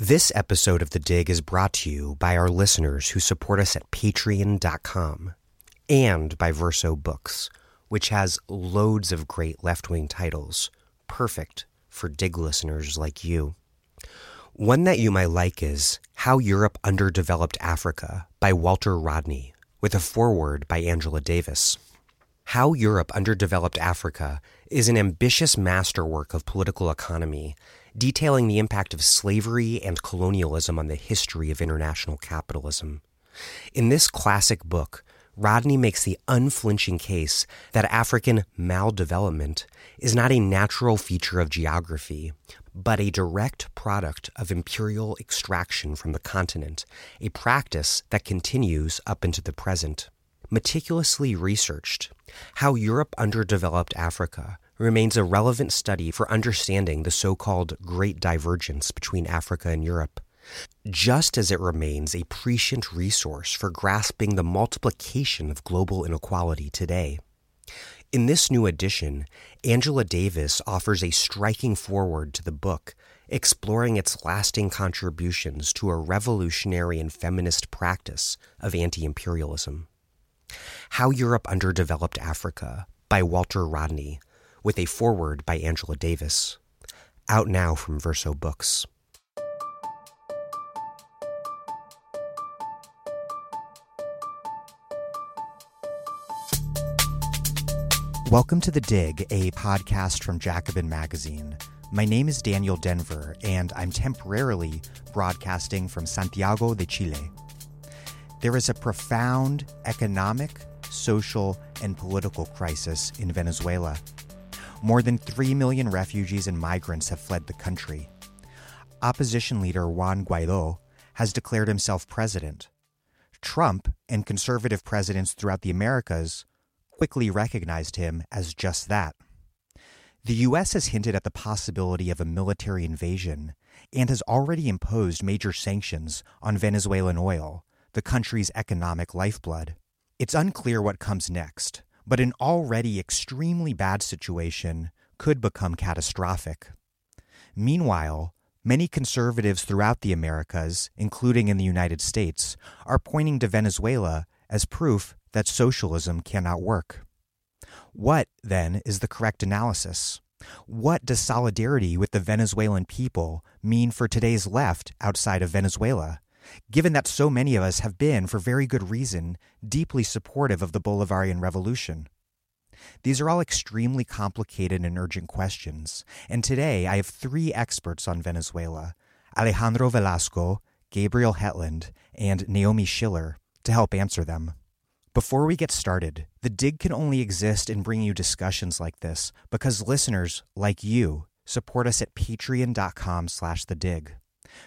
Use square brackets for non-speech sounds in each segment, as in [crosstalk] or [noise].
This episode of The Dig is brought to you by our listeners who support us at patreon.com and by Verso Books, which has loads of great left wing titles, perfect for Dig listeners like you. One that you might like is How Europe Underdeveloped Africa by Walter Rodney, with a foreword by Angela Davis. How Europe Underdeveloped Africa is an ambitious masterwork of political economy, detailing the impact of slavery and colonialism on the history of international capitalism. In this classic book, Rodney makes the unflinching case that African maldevelopment is not a natural feature of geography, but a direct product of imperial extraction from the continent, a practice that continues up into the present meticulously researched, how Europe underdeveloped Africa remains a relevant study for understanding the so called Great Divergence between Africa and Europe, just as it remains a prescient resource for grasping the multiplication of global inequality today. In this new edition, Angela Davis offers a striking foreword to the book, exploring its lasting contributions to a revolutionary and feminist practice of anti imperialism. How Europe Underdeveloped Africa by Walter Rodney, with a foreword by Angela Davis. Out now from Verso Books. Welcome to The Dig, a podcast from Jacobin Magazine. My name is Daniel Denvir, and I'm temporarily broadcasting from Santiago de Chile. There is a profound economic, social, and political crisis in Venezuela. More than 3 million refugees and migrants have fled the country. Opposition leader Juan Guaido has declared himself president. Trump and conservative presidents throughout the Americas quickly recognized him as just that. The U.S. has hinted at the possibility of a military invasion and has already imposed major sanctions on Venezuelan oil, the country's economic lifeblood. It's unclear what comes next, but an already extremely bad situation could become catastrophic. Meanwhile, many conservatives throughout the Americas, including in the United States, are pointing to Venezuela as proof that socialism cannot work. What, then, is the correct analysis? What does solidarity with the Venezuelan people mean for today's left outside of Venezuela? Given that so many of us have been, for very good reason, deeply supportive of the Bolivarian Revolution. These are all extremely complicated and urgent questions, and today I have three experts on Venezuela Alejandro Velasco, Gabriel Hetland, and Naomi Schiller to help answer them. Before we get started, the dig can only exist and bring you discussions like this because listeners like you support us at patreon.com slash the dig.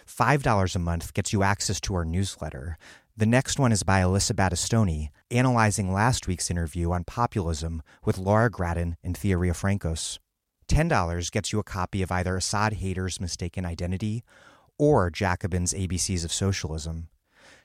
$5 a month gets you access to our newsletter. The next one is by Alyssa Battistoni, analyzing last week's interview on populism with Laura Grattan and Thea Riofrancos. $10 gets you a copy of either Asad Haider's Mistaken Identity or Jacobin's ABCs of Socialism.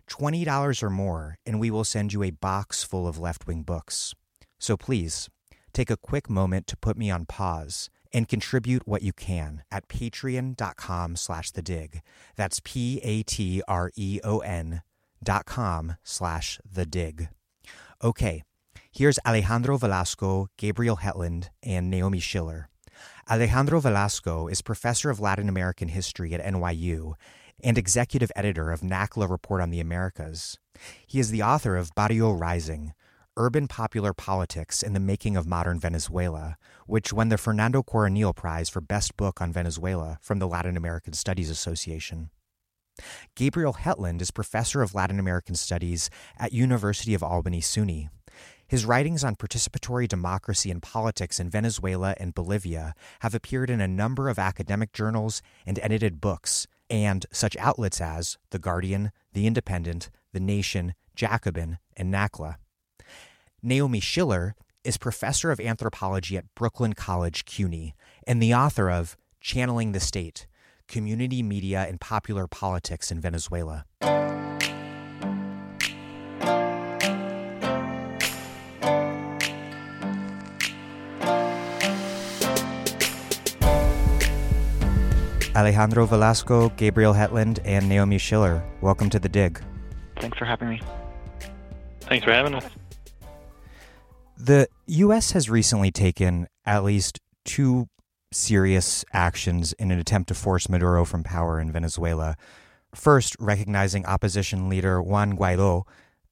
$20 or more, and we will send you a box full of left wing books. So please, take a quick moment to put me on pause and contribute what you can at patreon.com slash the dig. That's P-A-T-R-E-O-N dot com slash the dig. Okay, here's Alejandro Velasco, Gabriel Hetland, and Naomi Schiller. Alejandro Velasco is professor of Latin American history at NYU and executive editor of NACLA Report on the Americas. He is the author of Barrio Rising, Urban Popular Politics in the Making of Modern Venezuela, which won the Fernando Coronil Prize for Best Book on Venezuela from the Latin American Studies Association. Gabriel Hetland is professor of Latin American Studies at University of Albany SUNY. His writings on participatory democracy and politics in Venezuela and Bolivia have appeared in a number of academic journals and edited books, and such outlets as The Guardian, The Independent, The Nation, Jacobin, and NACLA. Naomi Schiller is professor of anthropology at Brooklyn College, CUNY, and the author of Channeling the State Community Media and Popular Politics in Venezuela. Alejandro Velasco, Gabriel Hetland, and Naomi Schiller. Welcome to The Dig. Thanks for having me. Thanks for having us. The U.S. has recently taken at least two serious actions in an attempt to force Maduro from power in Venezuela. First, recognizing opposition leader Juan Guaido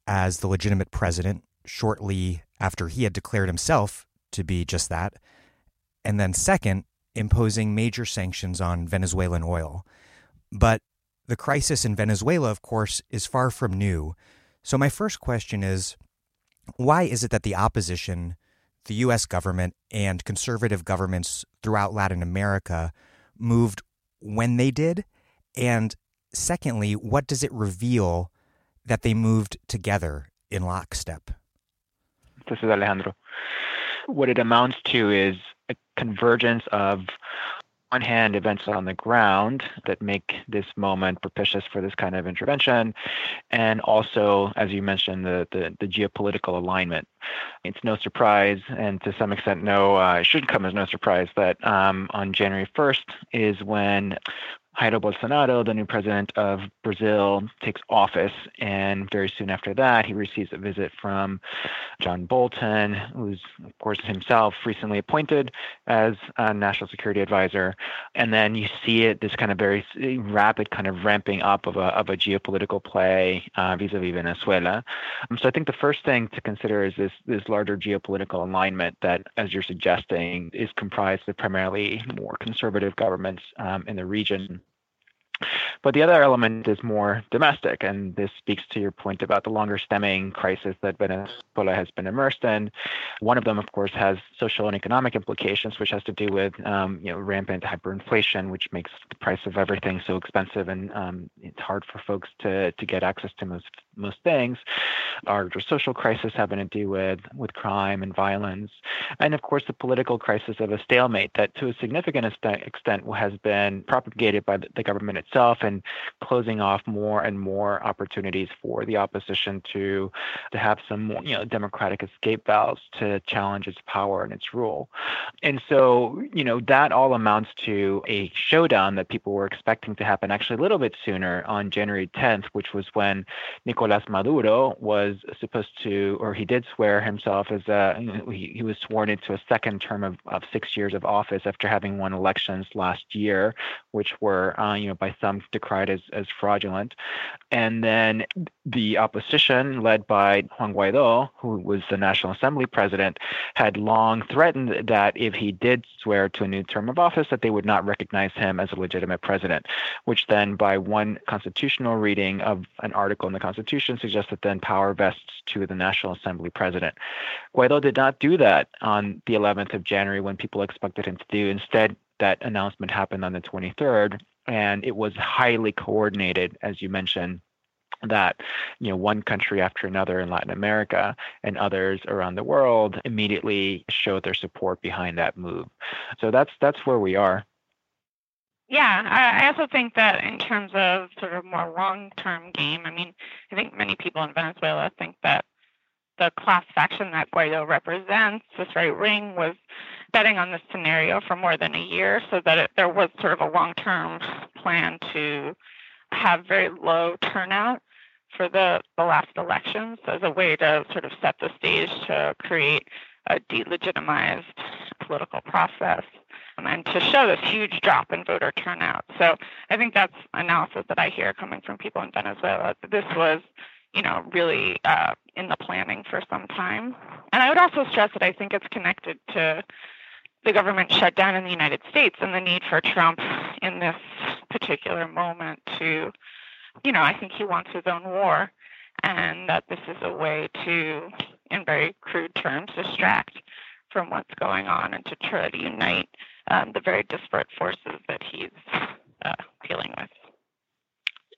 as the legitimate president shortly after he had declared himself to be just that. And then, second, imposing major sanctions on Venezuelan oil. But the crisis in Venezuela, of course, is far from new. So, my first question is why is it that the opposition, the U.S. government, and conservative governments throughout Latin America moved when they did? And secondly, what does it reveal that they moved together in lockstep? This is Alejandro. What it amounts to is a convergence of one hand events on the ground that make this moment propitious for this kind of intervention and also as you mentioned the, the, the geopolitical alignment. It's no surprise and to some extent no uh, it shouldn't come as no surprise that um, on january 1st is when Jair Bolsonaro, the new president of Brazil, takes office, and very soon after that, he receives a visit from John Bolton, who's, of course, himself recently appointed as a national security advisor. And then you see it, this kind of very rapid kind of ramping up of a, of a geopolitical play uh, vis-a-vis Venezuela. Um, so I think the first thing to consider is this, this larger geopolitical alignment that, as you're suggesting, is comprised of primarily more conservative governments um, in the region but the other element is more domestic, and this speaks to your point about the longer stemming crisis that Venezuela has been immersed in. One of them, of course, has social and economic implications, which has to do with um, you know rampant hyperinflation, which makes the price of everything so expensive, and um, it's hard for folks to to get access to most most things. Our social crisis having to do with with crime and violence, and of course the political crisis of a stalemate that, to a significant extent, has been propagated by the government itself and closing off more and more opportunities for the opposition to to have some you know democratic escape valves to challenge its power and its rule. And so, you know, that all amounts to a showdown that people were expecting to happen actually a little bit sooner on January 10th, which was when Nicolas Maduro was supposed to, or he did swear himself as a, he, he was sworn into a second term of, of six years of office after having won elections last year, which were, uh, you know, by some decried as, as fraudulent. And then the opposition, led by Juan Guaido, who was the National Assembly president, had long threatened that if he did swear to a new term of office, that they would not recognize him as a legitimate president, which then, by one constitutional reading of an article in the Constitution, suggests that then power vests to the National Assembly president. Guaido did not do that on the 11th of January when people expected him to do. Instead, that announcement happened on the 23rd and it was highly coordinated, as you mentioned that you know one country after another in Latin America and others around the world immediately showed their support behind that move. So that's that's where we are. Yeah, I also think that in terms of sort of more long-term game, I mean, I think many people in Venezuela think that the class faction that Guaido represents, this right wing, was betting on this scenario for more than a year so that it, there was sort of a long term plan to have very low turnout for the, the last elections as a way to sort of set the stage to create a delegitimized political process and to show this huge drop in voter turnout. So I think that's analysis that I hear coming from people in Venezuela. This was you know, really uh, in the planning for some time. And I would also stress that I think it's connected to the government shutdown in the United States and the need for Trump in this particular moment to, you know, I think he wants his own war, and that this is a way to, in very crude terms, distract from what's going on and to try to unite um, the very disparate forces that he's uh, dealing with.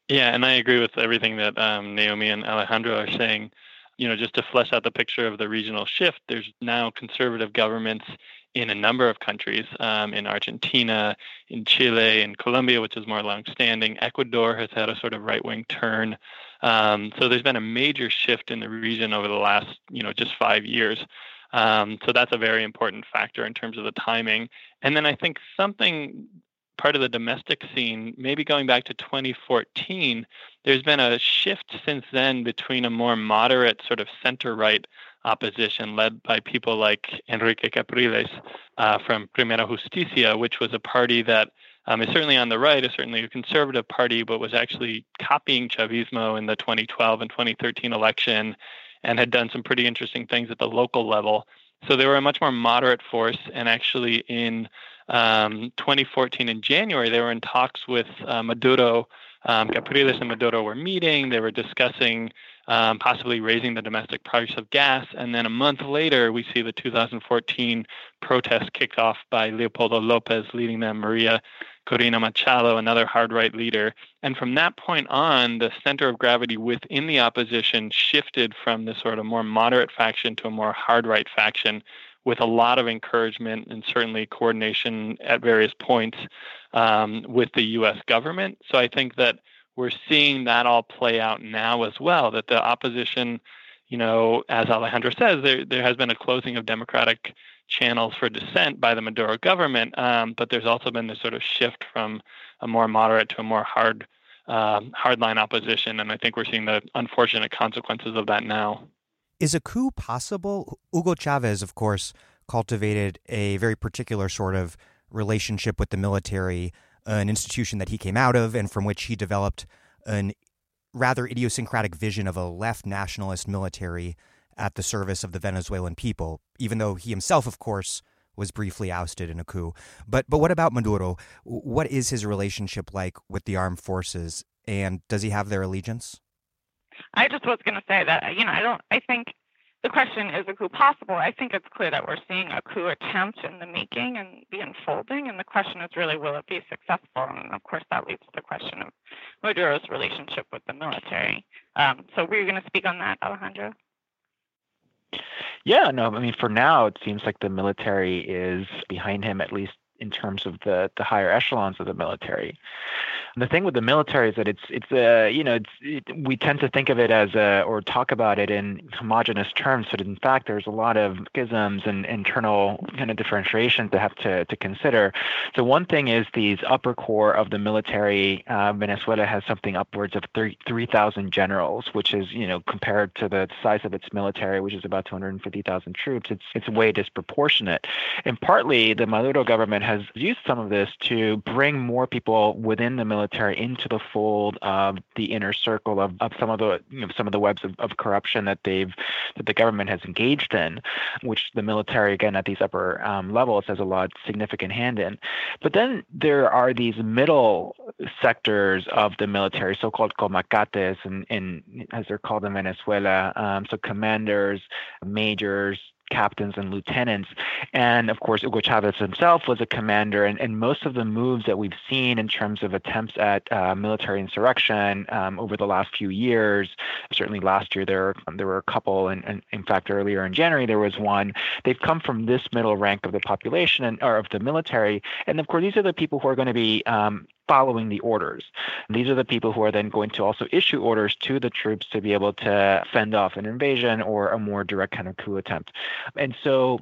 Yeah, and I agree with everything that um, Naomi and Alejandro are saying. You know, just to flesh out the picture of the regional shift, there's now conservative governments in a number of countries, um, in Argentina, in Chile, in Colombia, which is more longstanding. Ecuador has had a sort of right-wing turn. Um, so there's been a major shift in the region over the last, you know, just five years. Um, so that's a very important factor in terms of the timing. And then I think something part of the domestic scene, maybe going back to 2014, there's been a shift since then between a more moderate sort of center right opposition led by people like Henrique Capriles uh, from Primera Justicia, which was a party that um, is certainly on the right, is certainly a conservative party, but was actually copying Chavismo in the 2012 and 2013 election and had done some pretty interesting things at the local level. So they were a much more moderate force, and actually in um, 2014 in January, they were in talks with uh, Maduro. Um, Capriles and Maduro were meeting. They were discussing um, possibly raising the domestic price of gas. And then a month later, we see the 2014 protest kicked off by Leopoldo Lopez, leading them, Maria Corina Machado, another hard right leader. And from that point on, the center of gravity within the opposition shifted from the sort of more moderate faction to a more hard right faction with a lot of encouragement and certainly coordination at various points um, with the US government. So I think that we're seeing that all play out now as well, that the opposition, you know, as Alejandro says, there, there has been a closing of democratic channels for dissent by the Maduro government, um, but there's also been this sort of shift from a more moderate to a more hard, um, hardline opposition, and I think we're seeing the unfortunate consequences of that now. Is a coup possible? Hugo Chavez, of course, cultivated a very particular sort of relationship with the military, an institution that he came out of and from which he developed an rather idiosyncratic vision of a left nationalist military at the service of the Venezuelan people, even though he himself, of course, was briefly ousted in a coup. But but what about Maduro? What is his relationship like with the armed forces, and does he have their allegiance? I just was going to say that you know I don't. I think the question is a coup possible. I think it's clear that we're seeing a coup attempt in the making and the unfolding, and the question is really will it be successful? And of course, that leads to the question of Maduro's relationship with the military. Um, so, were you going to speak on that, Alejandro? Yeah, no, I mean, for now, it seems like the military is behind him, at least in terms of the, the higher echelons of the military the thing with the military is that it's it's uh, you know it's it, we tend to think of it as a, or talk about it in homogenous terms, but in fact there's a lot of schisms and internal kind of differentiations to have to to consider. So one thing is these upper core of the military. Uh, Venezuela has something upwards of three three thousand generals, which is you know compared to the size of its military, which is about 250,000 troops, it's it's way disproportionate. And partly the Maduro government has used some of this to bring more people within the military military into the fold of the inner circle of, of some of the you know, some of the webs of, of corruption that they've that the government has engaged in, which the military again at these upper um, levels has a lot significant hand in. But then there are these middle sectors of the military, so-called comacates, and, as they're called in Venezuela, um, so commanders, majors, captains and lieutenants. And of course, Hugo Chavez himself was a commander. And, and most of the moves that we've seen in terms of attempts at uh, military insurrection um, over the last few years, certainly last year there, um, there were a couple, and, and, in fact, earlier in January there was one. They've come from this middle rank of the population and or of the military. And of course, these are the people who are going to be um, following the orders. These are the people who are then going to also issue orders to the troops to be able to fend off an invasion or a more direct kind of coup attempt. And so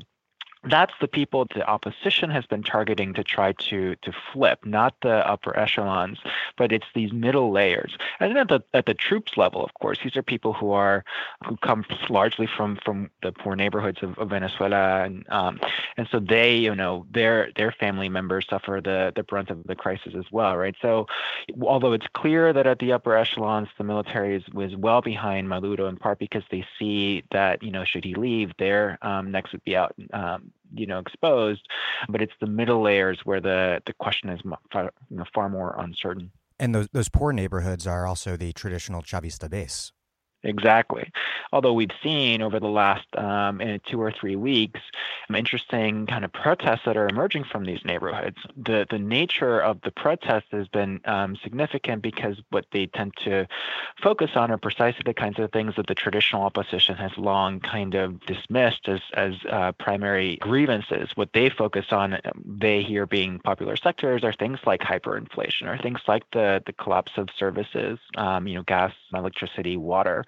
that's the people the opposition has been targeting to try to to flip, not the upper echelons, but it's these middle layers. And then at the at the troops level, of course, these are people who are who come largely from from the poor neighborhoods of, of Venezuela, and um, and so they, you know, their their family members suffer the the brunt of the crisis as well, right? So, although it's clear that at the upper echelons, the military is was well behind Maduro in part because they see that you know should he leave, their um, necks would be out. Um, you know exposed but it's the middle layers where the the question is far, you know, far more uncertain. And those those poor neighborhoods are also the traditional chavista base Exactly. Although we've seen over the last um, two or three weeks interesting kind of protests that are emerging from these neighborhoods. The the nature of the protests has been um, significant because what they tend to focus on are precisely the kinds of things that the traditional opposition has long kind of dismissed as as uh, primary grievances. What they focus on, they here being popular sectors, are things like hyperinflation, or things like the the collapse of services, um, you know, gas, electricity, water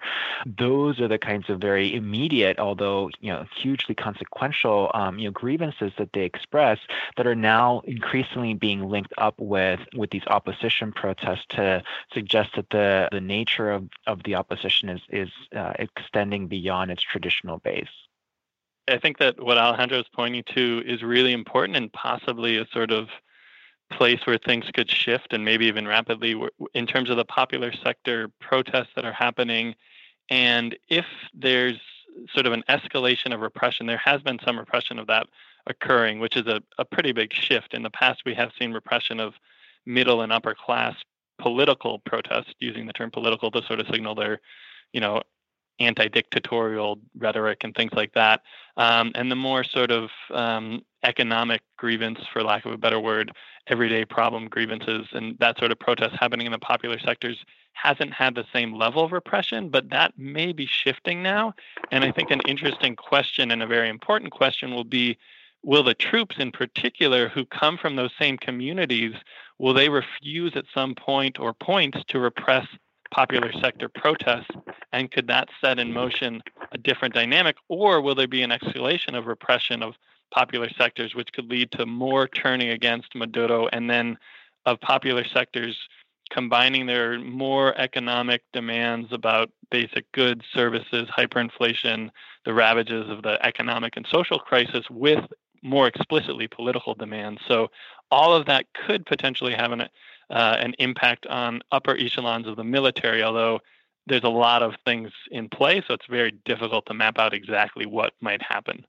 Those are the kinds of very immediate, although you know hugely consequential, um, you know grievances that they express that are now increasingly being linked up with with these opposition protests to suggest that the the nature of, of the opposition is is uh, extending beyond its traditional base. I think that what Alejandro is pointing to is really important and possibly a sort of place where things could shift and maybe even rapidly in terms of the popular sector protests that are happening. And if there's sort of an escalation of repression, there has been some repression of that occurring, which is a, a pretty big shift. In the past, we have seen repression of middle and upper class political protests, using the term political to sort of signal their, you know, anti-dictatorial rhetoric and things like that. Um, and the more sort of um, economic grievance, for lack of a better word, everyday problem grievances and that sort of protest happening in the popular sectors hasn't had the same level of repression, but that may be shifting now. And I think an interesting question and a very important question will be will the troops in particular who come from those same communities will they refuse at some point or points to repress popular sector protests and could that set in motion a different dynamic or will there be an escalation of repression of popular sectors which could lead to more turning against maduro and then of popular sectors combining their more economic demands about basic goods, services, hyperinflation, the ravages of the economic and social crisis with more explicitly political demands. So all of that could potentially have an uh, an impact on upper echelons of the military, although there's a lot of things in play, so it's very difficult to map out exactly what might happen.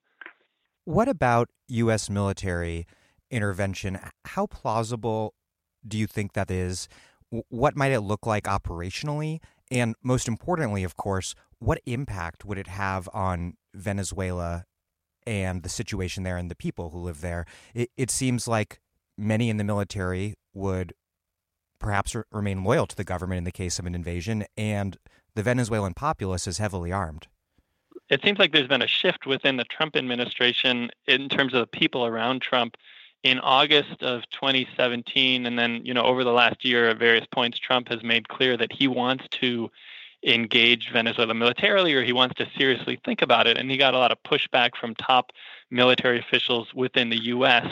What about U.S. military intervention? How plausible do you think that is? What might it look like operationally? And most importantly, of course, what impact would it have on Venezuela and the situation there and the people who live there? It, it seems like many in the military would perhaps re- remain loyal to the government in the case of an invasion, and the Venezuelan populace is heavily armed. It seems like there's been a shift within the Trump administration in terms of the people around Trump. In August of 2017, and then you know over the last year, at various points, Trump has made clear that he wants to engage Venezuela militarily or he wants to seriously think about it. And he got a lot of pushback from top military officials within the U.S.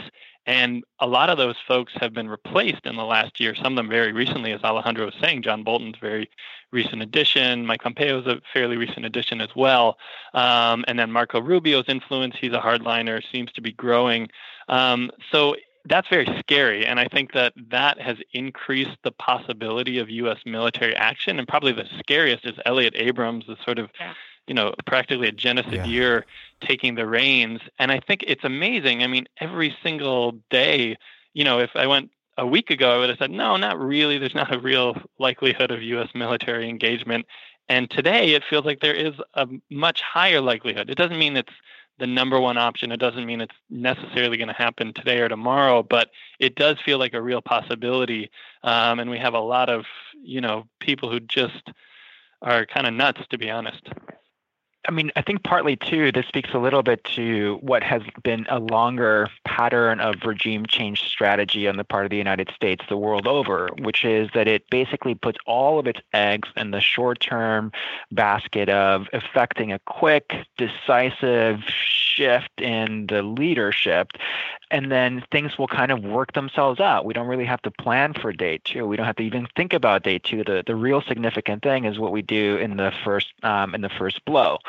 And a lot of those folks have been replaced in the last year, some of them very recently, as Alejandro was saying. John Bolton's very recent addition. Mike Pompeo's a fairly recent addition as well. Um, and then Marco Rubio's influence, he's a hardliner, seems to be growing. Um, so that's very scary. And I think that that has increased the possibility of U.S. military action. And probably the scariest is Elliott Abrams, the sort of, yeah. You know, practically a genocide yeah. year taking the reins. And I think it's amazing. I mean, every single day, you know, if I went a week ago, I would have said, no, not really. There's not a real likelihood of U.S. military engagement. And today it feels like there is a much higher likelihood. It doesn't mean it's the number one option. It doesn't mean it's necessarily going to happen today or tomorrow, but it does feel like a real possibility. Um, and we have a lot of, you know, people who just are kind of nuts, to be honest. I mean, I think partly too, this speaks a little bit to what has been a longer pattern of regime change strategy on the part of the United States the world over, which is that it basically puts all of its eggs in the short term basket of effecting a quick, decisive shift in the leadership and then things will kind of work themselves out. We don't really have to plan for day two. We don't have to even think about day two. The the real significant thing is what we do in the first um, in the first blow,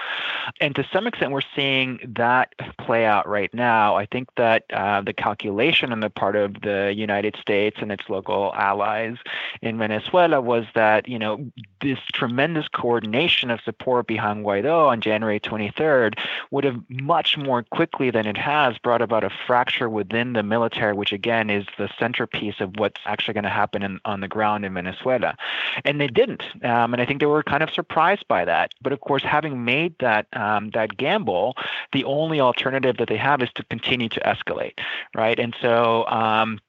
and to some extent we're seeing that play out right now. I think that uh, the calculation on the part of the United States and its local allies in Venezuela was that you know this tremendous coordination of support behind Guaido on January 23rd would have much more quickly than it has brought about a fracture within the military, which again is the centerpiece of what's actually going to happen in, on the ground in Venezuela. And they didn't. Um, and I think they were kind of surprised by that. But of course, having made that um, that gamble, the only alternative that they have is to continue to escalate, right? And so um,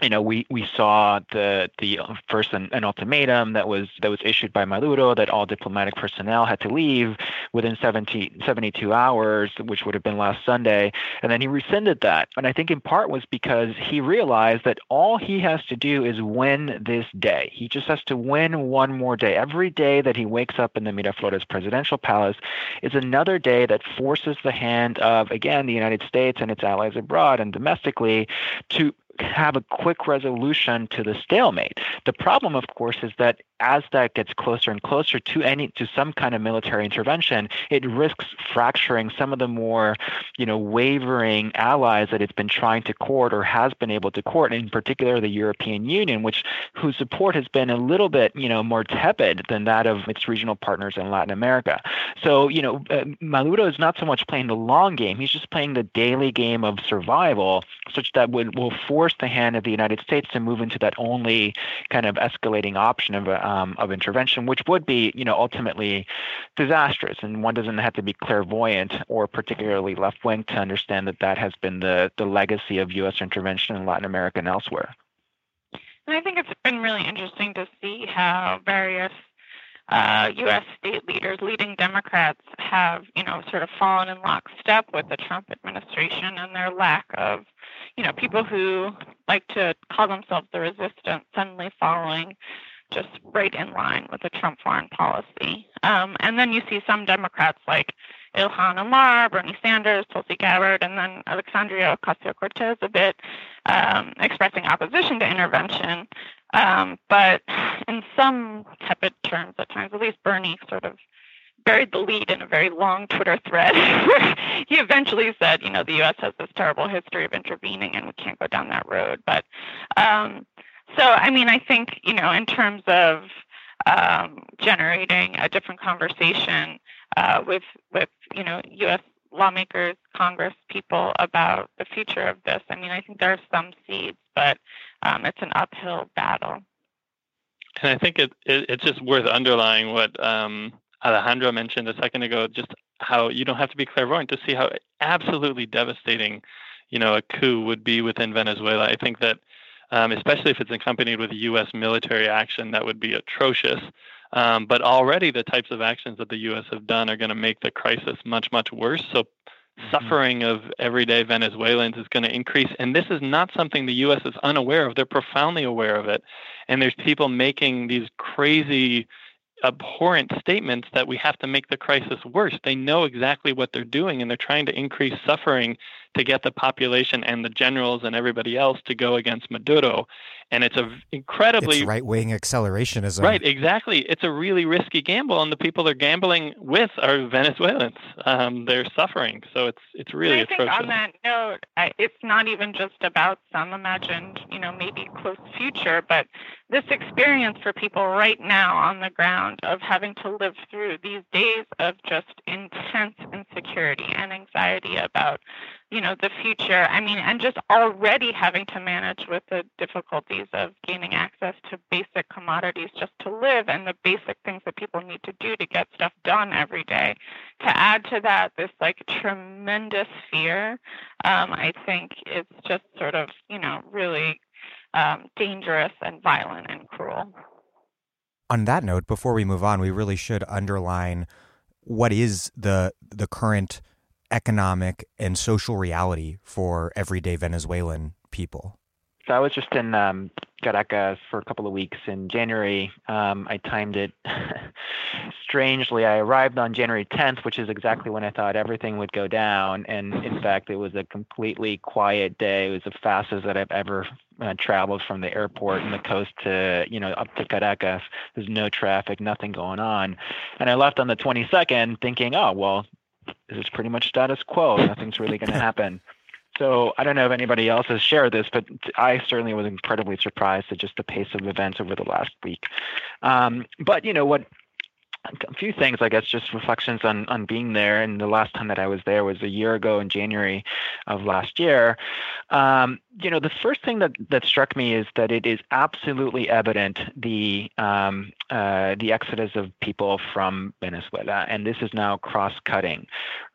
you know, we, we saw the the uh, first an, an, ultimatum that was that was issued by Maduro that all diplomatic personnel had to leave within 70, 72 hours, which would have been last Sunday, and then he rescinded that. And I think in part was because he realized that all he has to do is win this day. He just has to win one more day. Every day that he wakes up in the Miraflores presidential palace is another day that forces the hand of again the United States and its allies abroad and domestically to have a quick resolution to the stalemate. The problem, of course, is that as that gets closer and closer to any to some kind of military intervention, it risks fracturing some of the more, you know, wavering allies that it's been trying to court or has been able to court, in particular the European Union, which whose support has been a little bit, you know, more tepid than that of its regional partners in Latin America. So, you know, uh, Maduro is not so much playing the long game; he's just playing the daily game of survival, such that would will force the hand of the United States to move into that only kind of escalating option of. Um, of intervention, which would be, you know, ultimately disastrous. And one doesn't have to be clairvoyant or particularly left wing to understand that that has been the the legacy of U.S. intervention in Latin America and elsewhere. And I think it's been really interesting to see how various uh, U.S. state leaders, leading Democrats, have you know sort of fallen in lockstep with the Trump administration and their lack of, you know, people who like to call themselves the resistance suddenly following just right in line with the Trump foreign policy. Um, and then you see some Democrats like Ilhan Omar, Bernie Sanders, Tulsi Gabbard, and then Alexandria Ocasio Cortez a bit um, expressing opposition to intervention. Um, but in some tepid terms, at times, at least Bernie sort of buried the lead in a very long Twitter thread [laughs] he eventually said, you know, the U.S. has this terrible history of intervening and we can't go down that road. But um, so, I mean, I think, you know, in terms of um, generating a different conversation uh, with, with, you know, U.S. lawmakers, Congress people about the future of this, I mean, I think there are some seeds, but um, it's an uphill battle. And I think it, it it's just worth underlying what um, Alejandro mentioned a second ago, just how you don't have to be clairvoyant to see how absolutely devastating, you know, a coup would be within Venezuela. I think that um, especially if it's accompanied with U.S. military action, that would be atrocious. Um, but already the types of actions that the U.S. have done are going to make the crisis much, much worse. So mm-hmm. suffering of everyday Venezuelans is going to increase. And this is not something the U.S. is unaware of. They're profoundly aware of it. And there's people making these crazy abhorrent statements that we have to make the crisis worse. They know exactly what they're doing and they're trying to increase suffering to get the population and the generals and everybody else to go against Maduro. And it's a incredibly right wing accelerationism. Right, exactly. It's a really risky gamble, and the people they're gambling with are Venezuelans. Um, they're suffering, so it's it's really I atrocious. think on that note, it's not even just about some imagined, you know, maybe close future, but this experience for people right now on the ground of having to live through these days of just intense insecurity and anxiety about you know the future. I mean and just already having to manage with the difficulties of gaining access to basic commodities just to live and the basic things that people need to do to get stuff done every day. To add to that this like tremendous fear um, i think it's just sort of you know really um, dangerous and violent and cruel. On that note before we move on we really should underline what is the the current economic and social reality for everyday Venezuelan people? So I was just in um, Caracas for a couple of weeks in January. Um, I timed it [laughs] strangely. I arrived on January 10th, which is exactly when I thought everything would go down. And in fact, it was a completely quiet day. It was the fastest that I've ever uh, traveled from the airport and the coast to, you know, up to Caracas. There's no traffic, nothing going on. And I left on the 22nd thinking, oh, well, this is pretty much status quo. Nothing's really going [laughs] to happen. So I don't know if anybody else has shared this, but I certainly was incredibly surprised at just the pace of events over the last week. Um, but you know what a few things, I guess, just reflections on on being there. And the last time that I was there was a year ago in January of last year. Um, you know, the first thing that that struck me is that it is absolutely evident the um, uh, the exodus of people from Venezuela, and this is now cross-cutting,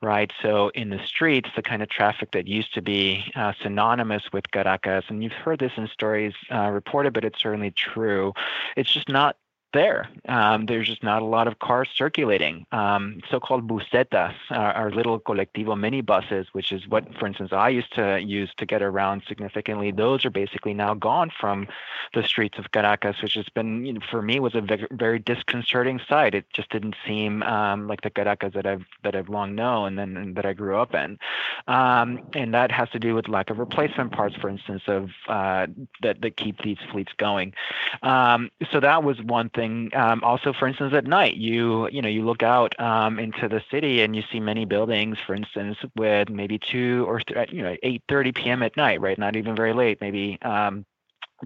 right? So in the streets, the kind of traffic that used to be uh, synonymous with Caracas, and you've heard this in stories uh, reported, but it's certainly true. It's just not there. Um, there's just not a lot of cars circulating. Um, so-called busetas are, are, little colectivo minibuses, which is what, for instance, I used to use to get around significantly. Those are basically now gone from the streets of Caracas, which has been, you know, for me, was a very, very disconcerting sight. It just didn't seem um, like the Caracas that I've that I've long known and, and that I grew up in. Um, and that has to do with lack of replacement parts, for instance, of uh, that that keep these fleets going. Um, so that was one thing. Um, also, for instance, at night, you you know you look out um, into the city and you see many buildings, for instance, with maybe two or th- you know 8:30 p.m. at night, right? Not even very late, maybe um,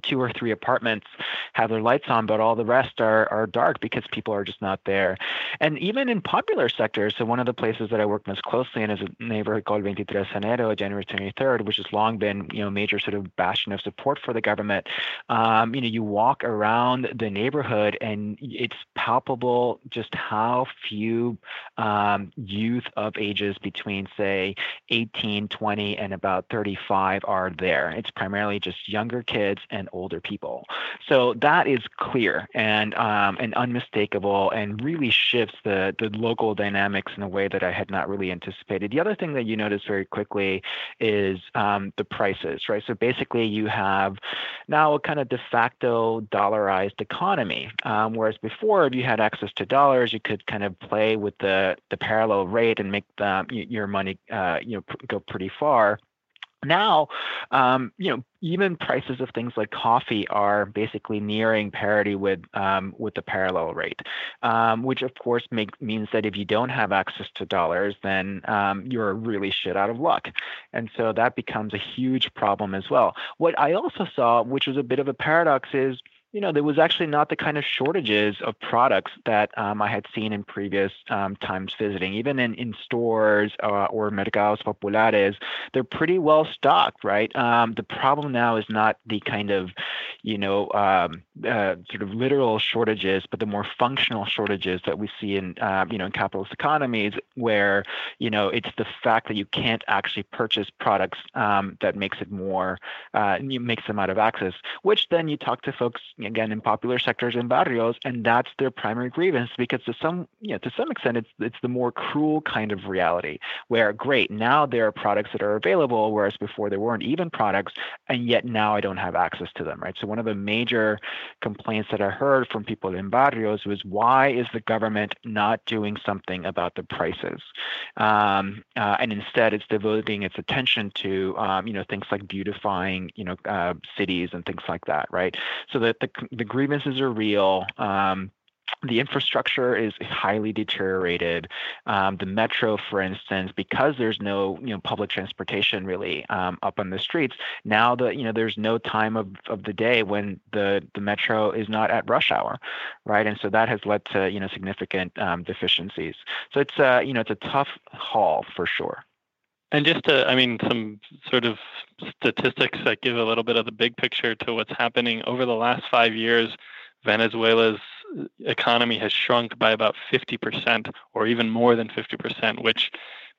two or three apartments have their lights on, but all the rest are, are dark because people are just not there. And even in popular sectors, so one of the places that I work most closely in is a neighborhood called 23 Enero, January 23rd, which has long been, you know, major sort of bastion of support for the government. Um, you know, you walk around the neighborhood and it's palpable just how few um, youth of ages between, say, 18, 20, and about 35 are there. It's primarily just younger kids and older people. So that is clear and um, and unmistakable, and really shifts the the local dynamics in a way that I had not really anticipated. The other thing that you notice very quickly is um, the prices, right? So basically, you have now a kind of de facto dollarized economy, um, whereas before, if you had access to dollars, you could kind of play with the the parallel rate and make the, your money uh, you know go pretty far now um, you know even prices of things like coffee are basically nearing parity with um, with the parallel rate um, which of course make, means that if you don't have access to dollars then um, you're really shit out of luck. And so that becomes a huge problem as well. What i also saw which was a bit of a paradox is you know, there was actually not the kind of shortages of products that um, I had seen in previous um, times visiting. Even in, in stores uh, or mercados populares, they're pretty well stocked, right? Um, the problem now is not the kind of, you know, um, uh, sort of literal shortages, but the more functional shortages that we see in, uh, you know, in capitalist economies, where, you know, it's the fact that you can't actually purchase products um, that makes it more, uh, makes them out of access. Which then you talk to folks again in popular sectors and barrios, and that's their primary grievance because to some you know, to some extent it's it's the more cruel kind of reality where great now there are products that are available whereas before there weren't even products and yet now I don't have access to them right? So one of the major complaints that I heard from people in barrios was why is the government not doing something about the prices? Um, uh, and instead it's devoting its attention to um, you know things like beautifying you know uh, cities and things like that right? So that the the grievances are real. Um, the infrastructure is highly deteriorated. Um, the metro, for instance, because there's no you know public transportation really um, up on the streets, now the you know there's no time of, of the day when the the metro is not at rush hour, right? And so that has led to you know significant um, deficiencies. So it's a uh, you know it's a tough haul for sure. And just to, I mean, some sort of statistics that give a little bit of the big picture to what's happening over the last five years. Venezuela's economy has shrunk by about 50%, or even more than 50%, which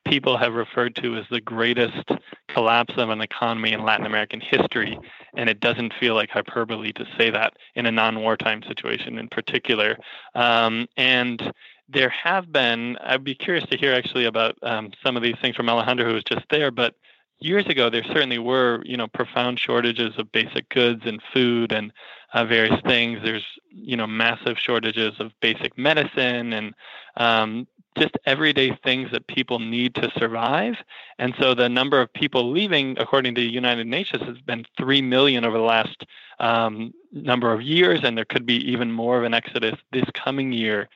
people have referred to as the greatest collapse of an economy in Latin American history. And it doesn't feel like hyperbole to say that in a non wartime situation in particular. Um, and there have been, I'd be curious to hear actually about um, some of these things from Alejandro, who was just there, but years ago there certainly were you know profound shortages of basic goods and food and uh, various things. There's you know massive shortages of basic medicine and um, just everyday things that people need to survive. And so the number of people leaving according to the united nations has been 3 million over the last um, number of years and there could be even more of an exodus this coming year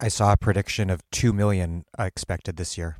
I saw a prediction of 2 million expected this year,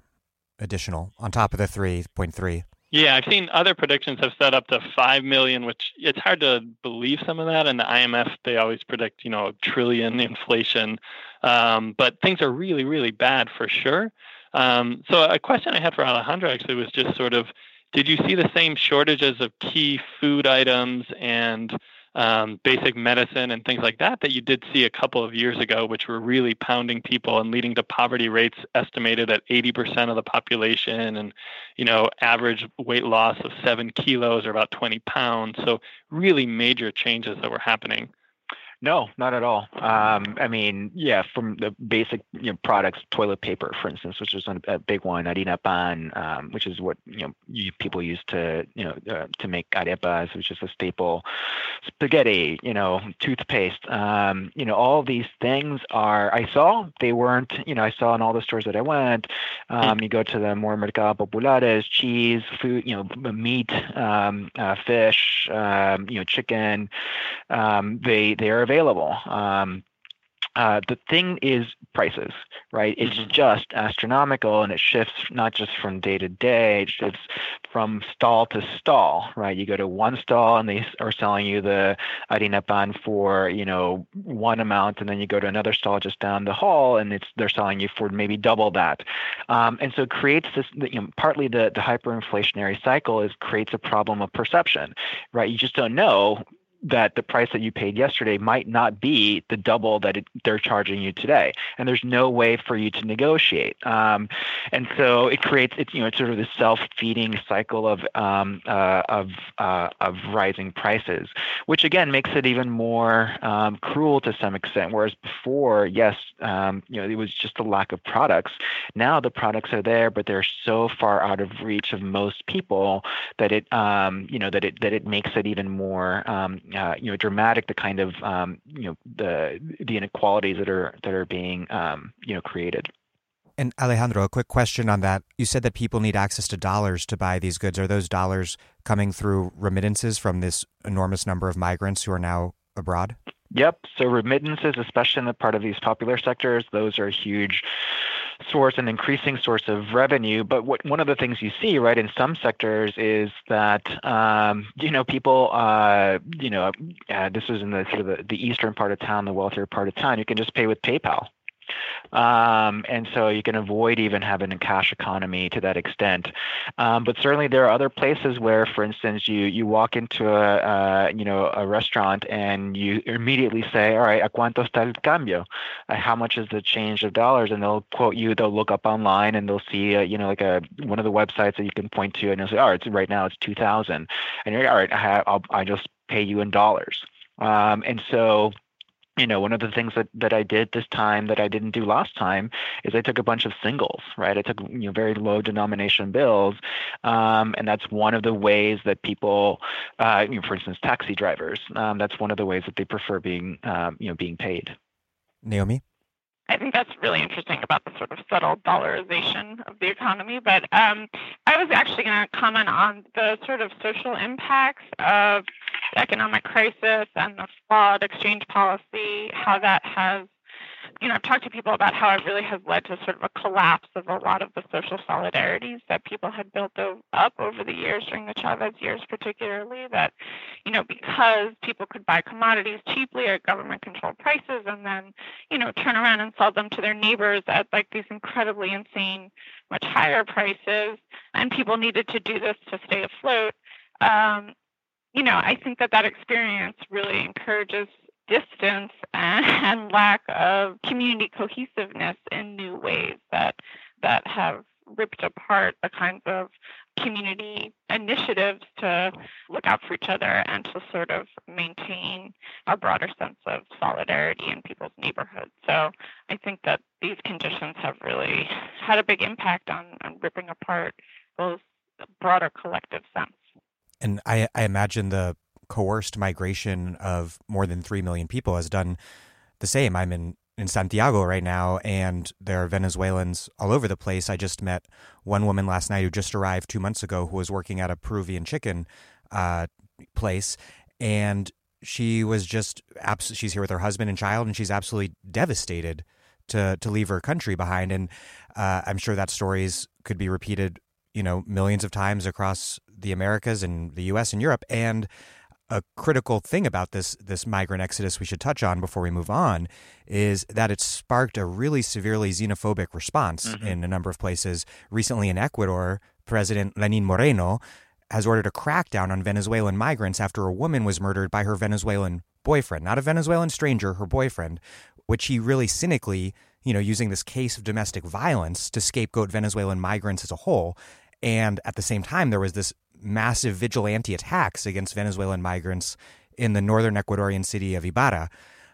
additional, on top of the 3.3. Yeah, I've seen other predictions have set up to five million, which it's hard to believe some of that. And the IMF they always predict, you know, a trillion [laughs] inflation, um, but things are really, really bad for sure. Um, so a question I had for Alejandro actually was just sort of, did you see the same shortages of key food items and um, basic medicine and things like that that you did see a couple of years ago, which were really pounding people and leading to poverty rates estimated at 80% of the population, and you know average weight loss of seven kilos or about 20 pounds. So really major changes that were happening. No, not at all. Um, I mean, yeah, from the basic you know, products, toilet paper, for instance, which is a big one, harina pan, um, which is what you know you, people use to you know uh, to make arepas, which is a staple, spaghetti, you know, toothpaste, um, you know, all these things are. I saw they weren't, you know, I saw in all the stores that I went. Um, you go to the more mercado populares, cheese, food, you know, meat, um, uh, fish, um, you know, chicken. They they are available. Um, uh, the thing is prices, right? It's mm-hmm. just astronomical and it shifts not just from day to day, it shifts from stall to stall, right? You go to one stall and they are selling you the harina pan for, you know, one amount, and then you go to another stall just down the hall and it's they're selling you for maybe double that. Um, and so it creates this, you know, partly the, the hyperinflationary cycle is creates a problem of perception, right? You just don't know that the price that you paid yesterday might not be the double that it, they're charging you today, and there's no way for you to negotiate. Um, and so it creates it's you know it's sort of this self-feeding cycle of um, uh, of uh, of rising prices, which again makes it even more um, cruel to some extent. Whereas before, yes, um, you know it was just a lack of products. Now the products are there, but they're so far out of reach of most people that it um, you know that it that it makes it even more um, uh, you know dramatic the kind of um, you know the the inequalities that are that are being um, you know created. And Alejandro, a quick question on that. You said that people need access to dollars to buy these goods. Are those dollars coming through remittances from this enormous number of migrants who are now abroad? Yep. So remittances, especially in the part of these popular sectors, those are huge source, an increasing source of revenue. But what, one of the things you see, right, in some sectors is that um, you know people, uh, you know, uh, this is in the sort of the, the eastern part of town, the wealthier part of town. You can just pay with PayPal, um, and so you can avoid even having a cash economy to that extent. Um, but certainly there are other places where, for instance, you you walk into a uh, you know a restaurant and you immediately say, all right, a cuánto está el cambio? Uh, how much is the change of dollars? And they'll quote you. They'll look up online and they'll see uh, you know like a one of the websites that you can point to, and they'll say, all right, right now it's two thousand, and you're all right. I I'll I just pay you in dollars. Um, and so you know, one of the things that, that I did this time that I didn't do last time is I took a bunch of singles, right? I took you know very low denomination bills, um, and that's one of the ways that people, uh, you know, for instance, taxi drivers, um, that's one of the ways that they prefer being, um, you know, being paid. Naomi. I think that's really interesting about the sort of subtle dollarization of the economy. But um, I was actually going to comment on the sort of social impacts of the economic crisis and the flawed exchange policy, how that has you know, I've talked to people about how it really has led to sort of a collapse of a lot of the social solidarities that people had built up over the years during the Chavez years, particularly. That, you know, because people could buy commodities cheaply at government controlled prices and then, you know, turn around and sell them to their neighbors at like these incredibly insane, much higher prices, and people needed to do this to stay afloat. Um, you know, I think that that experience really encourages distance [laughs] and lack of community cohesiveness in new ways that that have ripped apart the kinds of community initiatives to look out for each other and to sort of maintain a broader sense of solidarity in people's neighborhoods. So I think that these conditions have really had a big impact on, on ripping apart those broader collective sense. And I, I imagine the coerced migration of more than 3 million people has done the same. I'm in, in Santiago right now, and there are Venezuelans all over the place. I just met one woman last night who just arrived two months ago who was working at a Peruvian chicken uh, place. And she was just, abs- she's here with her husband and child, and she's absolutely devastated to, to leave her country behind. And uh, I'm sure that stories could be repeated you know, millions of times across the Americas and the US and Europe. And a critical thing about this this migrant exodus we should touch on before we move on is that it sparked a really severely xenophobic response mm-hmm. in a number of places. Recently in Ecuador, President Lenin Moreno has ordered a crackdown on Venezuelan migrants after a woman was murdered by her Venezuelan boyfriend, not a Venezuelan stranger, her boyfriend, which he really cynically, you know, using this case of domestic violence to scapegoat Venezuelan migrants as a whole. And at the same time, there was this massive vigilante attacks against Venezuelan migrants in the northern Ecuadorian city of Ibarra.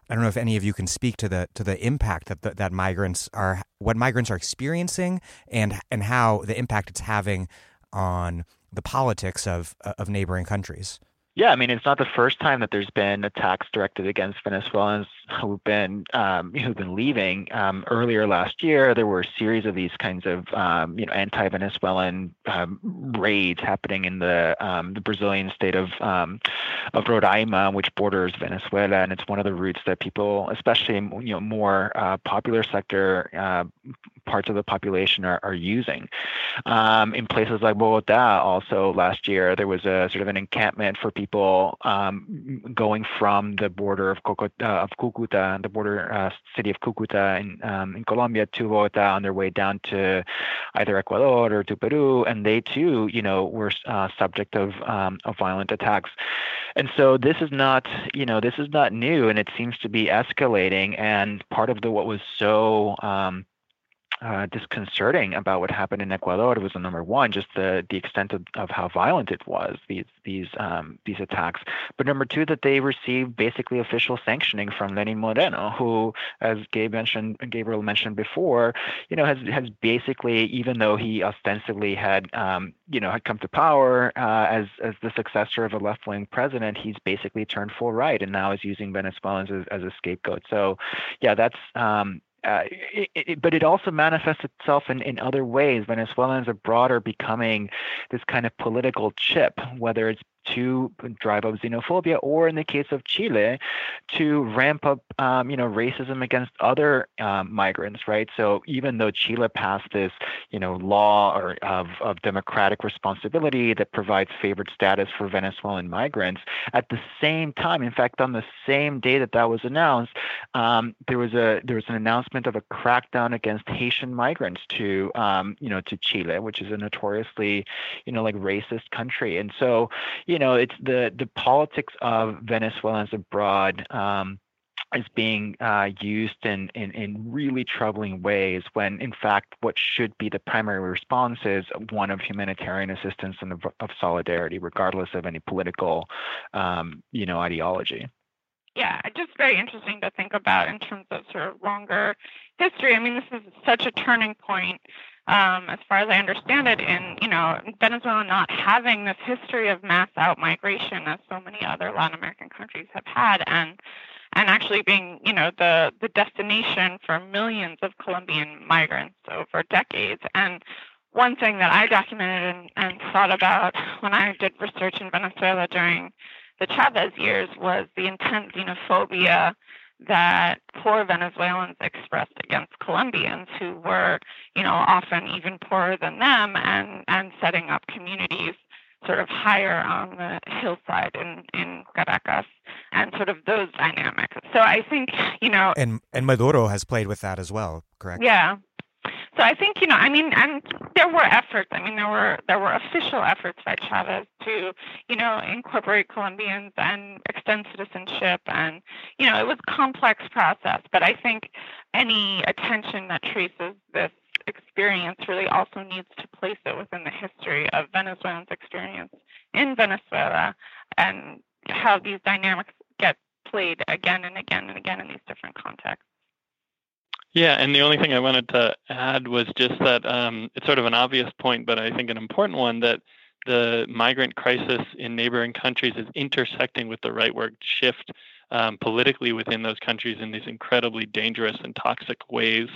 I don't know if any of you can speak to the to the impact that the, that migrants are what migrants are experiencing and and how the impact it's having on the politics of of neighboring countries. Yeah, I mean, it's not the first time that there's been attacks directed against Venezuelans who've been um, who've been leaving. Um, earlier last year, there were a series of these kinds of um, you know anti-Venezuelan um, raids happening in the um, the Brazilian state of um, of Roraima, which borders Venezuela, and it's one of the routes that people, especially you know more uh, popular sector uh, parts of the population are, are using. In places like Bogota, also last year, there was a sort of an encampment for people um, going from the border of, Cocota, uh, of Cucuta, the border uh, city of Cucuta in, um, in Colombia to Bogota on their way down to either Ecuador or to Peru, and they too, you know, were uh, subject of um, of violent attacks. And so this is not, you know, this is not new, and it seems to be escalating. And part of the what was so um, uh, disconcerting about what happened in Ecuador it was the number one, just the the extent of, of how violent it was these these um, these attacks. But number two, that they received basically official sanctioning from Lenin Moreno, who, as Gabe mentioned, Gabriel mentioned before, you know, has has basically, even though he ostensibly had um, you know had come to power uh, as as the successor of a left wing president, he's basically turned full right and now is using Venezuelans as, as a scapegoat. So, yeah, that's um, uh, it, it, but it also manifests itself in, in other ways. Venezuelans abroad are becoming this kind of political chip, whether it's to drive up xenophobia, or in the case of Chile, to ramp up, um, you know, racism against other um, migrants, right? So even though Chile passed this, you know, law or of, of democratic responsibility that provides favored status for Venezuelan migrants, at the same time, in fact, on the same day that that was announced, um, there was a there was an announcement of a crackdown against Haitian migrants to, um, you know, to Chile, which is a notoriously, you know, like racist country, and so, you you know, it's the the politics of Venezuelans abroad. Um, is being uh, used in, in, in really troubling ways when in fact what should be the primary response is one of humanitarian assistance and of, of solidarity regardless of any political um, you know ideology yeah just very interesting to think about in terms of sort of longer history i mean this is such a turning point um, as far as I understand it, in you know Venezuela not having this history of mass out migration as so many other Latin American countries have had, and and actually being you know the the destination for millions of Colombian migrants over decades. And one thing that I documented and, and thought about when I did research in Venezuela during the Chavez years was the intense xenophobia that poor Venezuelans expressed against Colombians who were, you know, often even poorer than them and, and setting up communities sort of higher on the hillside in, in Caracas and sort of those dynamics. So I think, you know And and Maduro has played with that as well, correct? Yeah. So I think you know, I mean, and there were efforts. I mean, there were there were official efforts by Chavez to you know incorporate Colombians and extend citizenship, and you know it was a complex process. But I think any attention that traces this experience really also needs to place it within the history of Venezuelans' experience in Venezuela and how these dynamics get played again and again and again in these different contexts. Yeah, and the only thing I wanted to add was just that um, it's sort of an obvious point, but I think an important one that the migrant crisis in neighboring countries is intersecting with the rightward shift um, politically within those countries in these incredibly dangerous and toxic ways.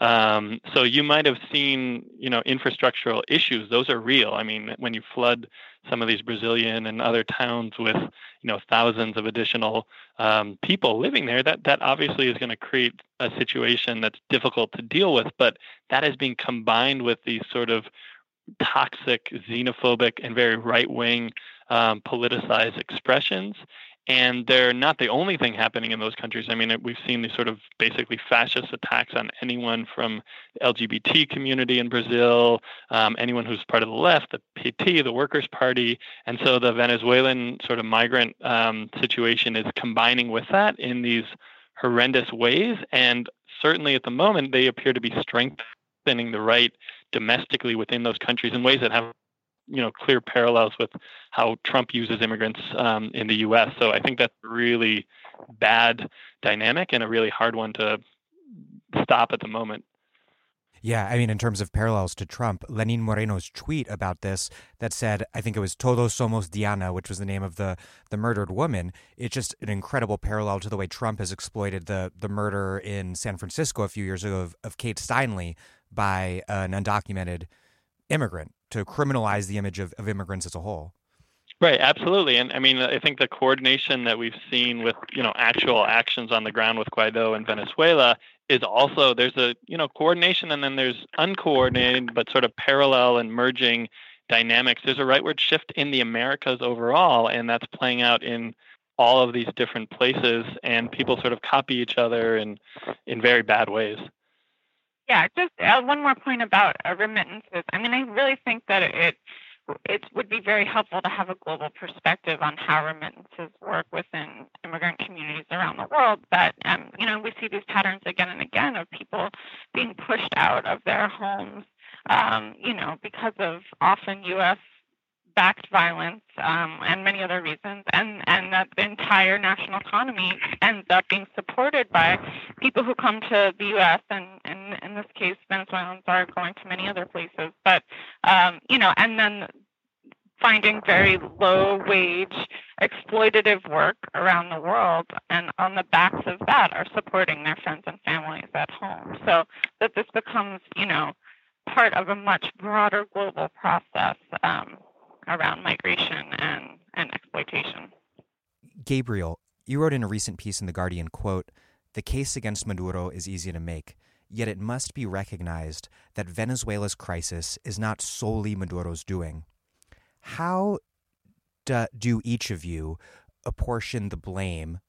Um, so you might have seen, you know, infrastructural issues. Those are real. I mean, when you flood some of these Brazilian and other towns with, you know, thousands of additional um, people living there, that that obviously is going to create a situation that's difficult to deal with. But that is being combined with these sort of toxic, xenophobic, and very right wing um, politicized expressions. And they're not the only thing happening in those countries. I mean, we've seen these sort of basically fascist attacks on anyone from the LGBT community in Brazil, um, anyone who's part of the left, the PT, the Workers' Party. And so the Venezuelan sort of migrant um, situation is combining with that in these horrendous ways. And certainly at the moment, they appear to be strengthening the right domestically within those countries in ways that have you know clear parallels with how Trump uses immigrants um, in the U.S. So I think that's a really bad dynamic and a really hard one to stop at the moment. Yeah, I mean, in terms of parallels to Trump, Lenin Moreno's tweet about this that said, I think it was Todos Somos Diana, which was the name of the the murdered woman. It's just an incredible parallel to the way Trump has exploited the the murder in San Francisco a few years ago of, of Kate Steinle by an undocumented immigrant to criminalize the image of, of immigrants as a whole. Right, absolutely. And I mean, I think the coordination that we've seen with, you know, actual actions on the ground with Guaido in Venezuela is also there's a, you know, coordination and then there's uncoordinated but sort of parallel and merging dynamics. There's a rightward shift in the Americas overall and that's playing out in all of these different places and people sort of copy each other in in very bad ways. Yeah, just uh, one more point about uh, remittances. I mean, I really think that it it would be very helpful to have a global perspective on how remittances work within immigrant communities around the world. That um, you know, we see these patterns again and again of people being pushed out of their homes, um, you know, because of often U.S backed violence um, and many other reasons, and, and that the entire national economy ends up being supported by people who come to the U.S. and, and in this case, Venezuelans are going to many other places. But um, you know, and then finding very low wage exploitative work around the world and on the backs of that are supporting their friends and families at home so that this becomes you know part of a much broader global process um, around migration and, and exploitation. Gabriel, you wrote in a recent piece in The Guardian, quote, the case against Maduro is easy to make, yet it must be recognized that Venezuela's crisis is not solely Maduro's doing. How do, do each of you apportion the blame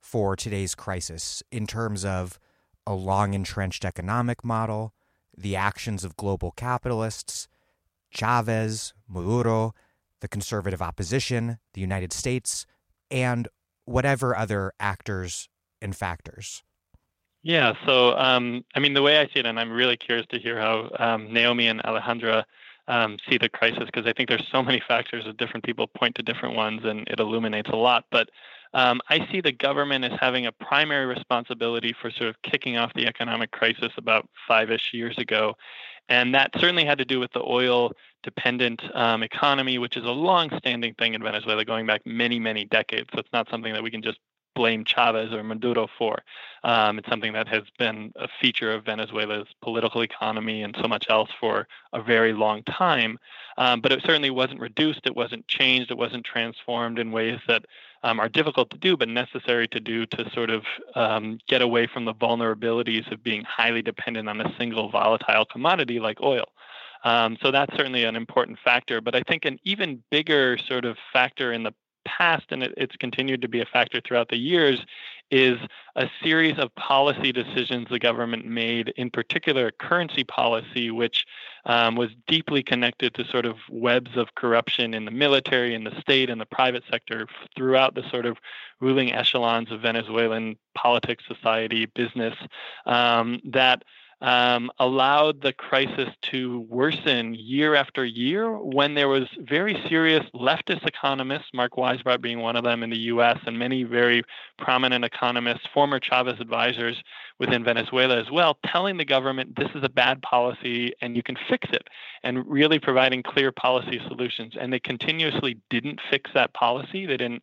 for today's crisis in terms of a long entrenched economic model, the actions of global capitalists, Chavez, Maduro, the conservative opposition, the United States, and whatever other actors and factors. Yeah, so um, I mean, the way I see it, and I'm really curious to hear how um, Naomi and Alejandro um, see the crisis, because I think there's so many [laughs] factors that different people point to different ones, and it illuminates a lot. But um, I see the government as having a primary responsibility for sort of kicking off the economic crisis about five ish years ago. And that certainly had to do with the oil dependent um, economy, which is a long standing thing in Venezuela going back many, many decades. So it's not something that we can just blame Chavez or Maduro for. Um, it's something that has been a feature of Venezuela's political economy and so much else for a very long time. Um, but it certainly wasn't reduced, it wasn't changed, it wasn't transformed in ways that um, are difficult to do, but necessary to do to sort of um, get away from the vulnerabilities of being highly dependent on a single volatile commodity like oil. Um, so that's certainly an important factor. But I think an even bigger sort of factor in the past, and it, it's continued to be a factor throughout the years, is a series of policy decisions the government made, in particular currency policy, which um, was deeply connected to sort of webs of corruption in the military, in the state, in the private sector throughout the sort of ruling echelons of Venezuelan politics, society, business, um, that um, allowed the crisis to worsen year after year when there was very serious leftist economists, Mark Weisbrot being one of them in the U.S., and many very prominent economists, former Chavez advisors within Venezuela as well, telling the government this is a bad policy and you can fix it, and really providing clear policy solutions. And they continuously didn't fix that policy. They didn't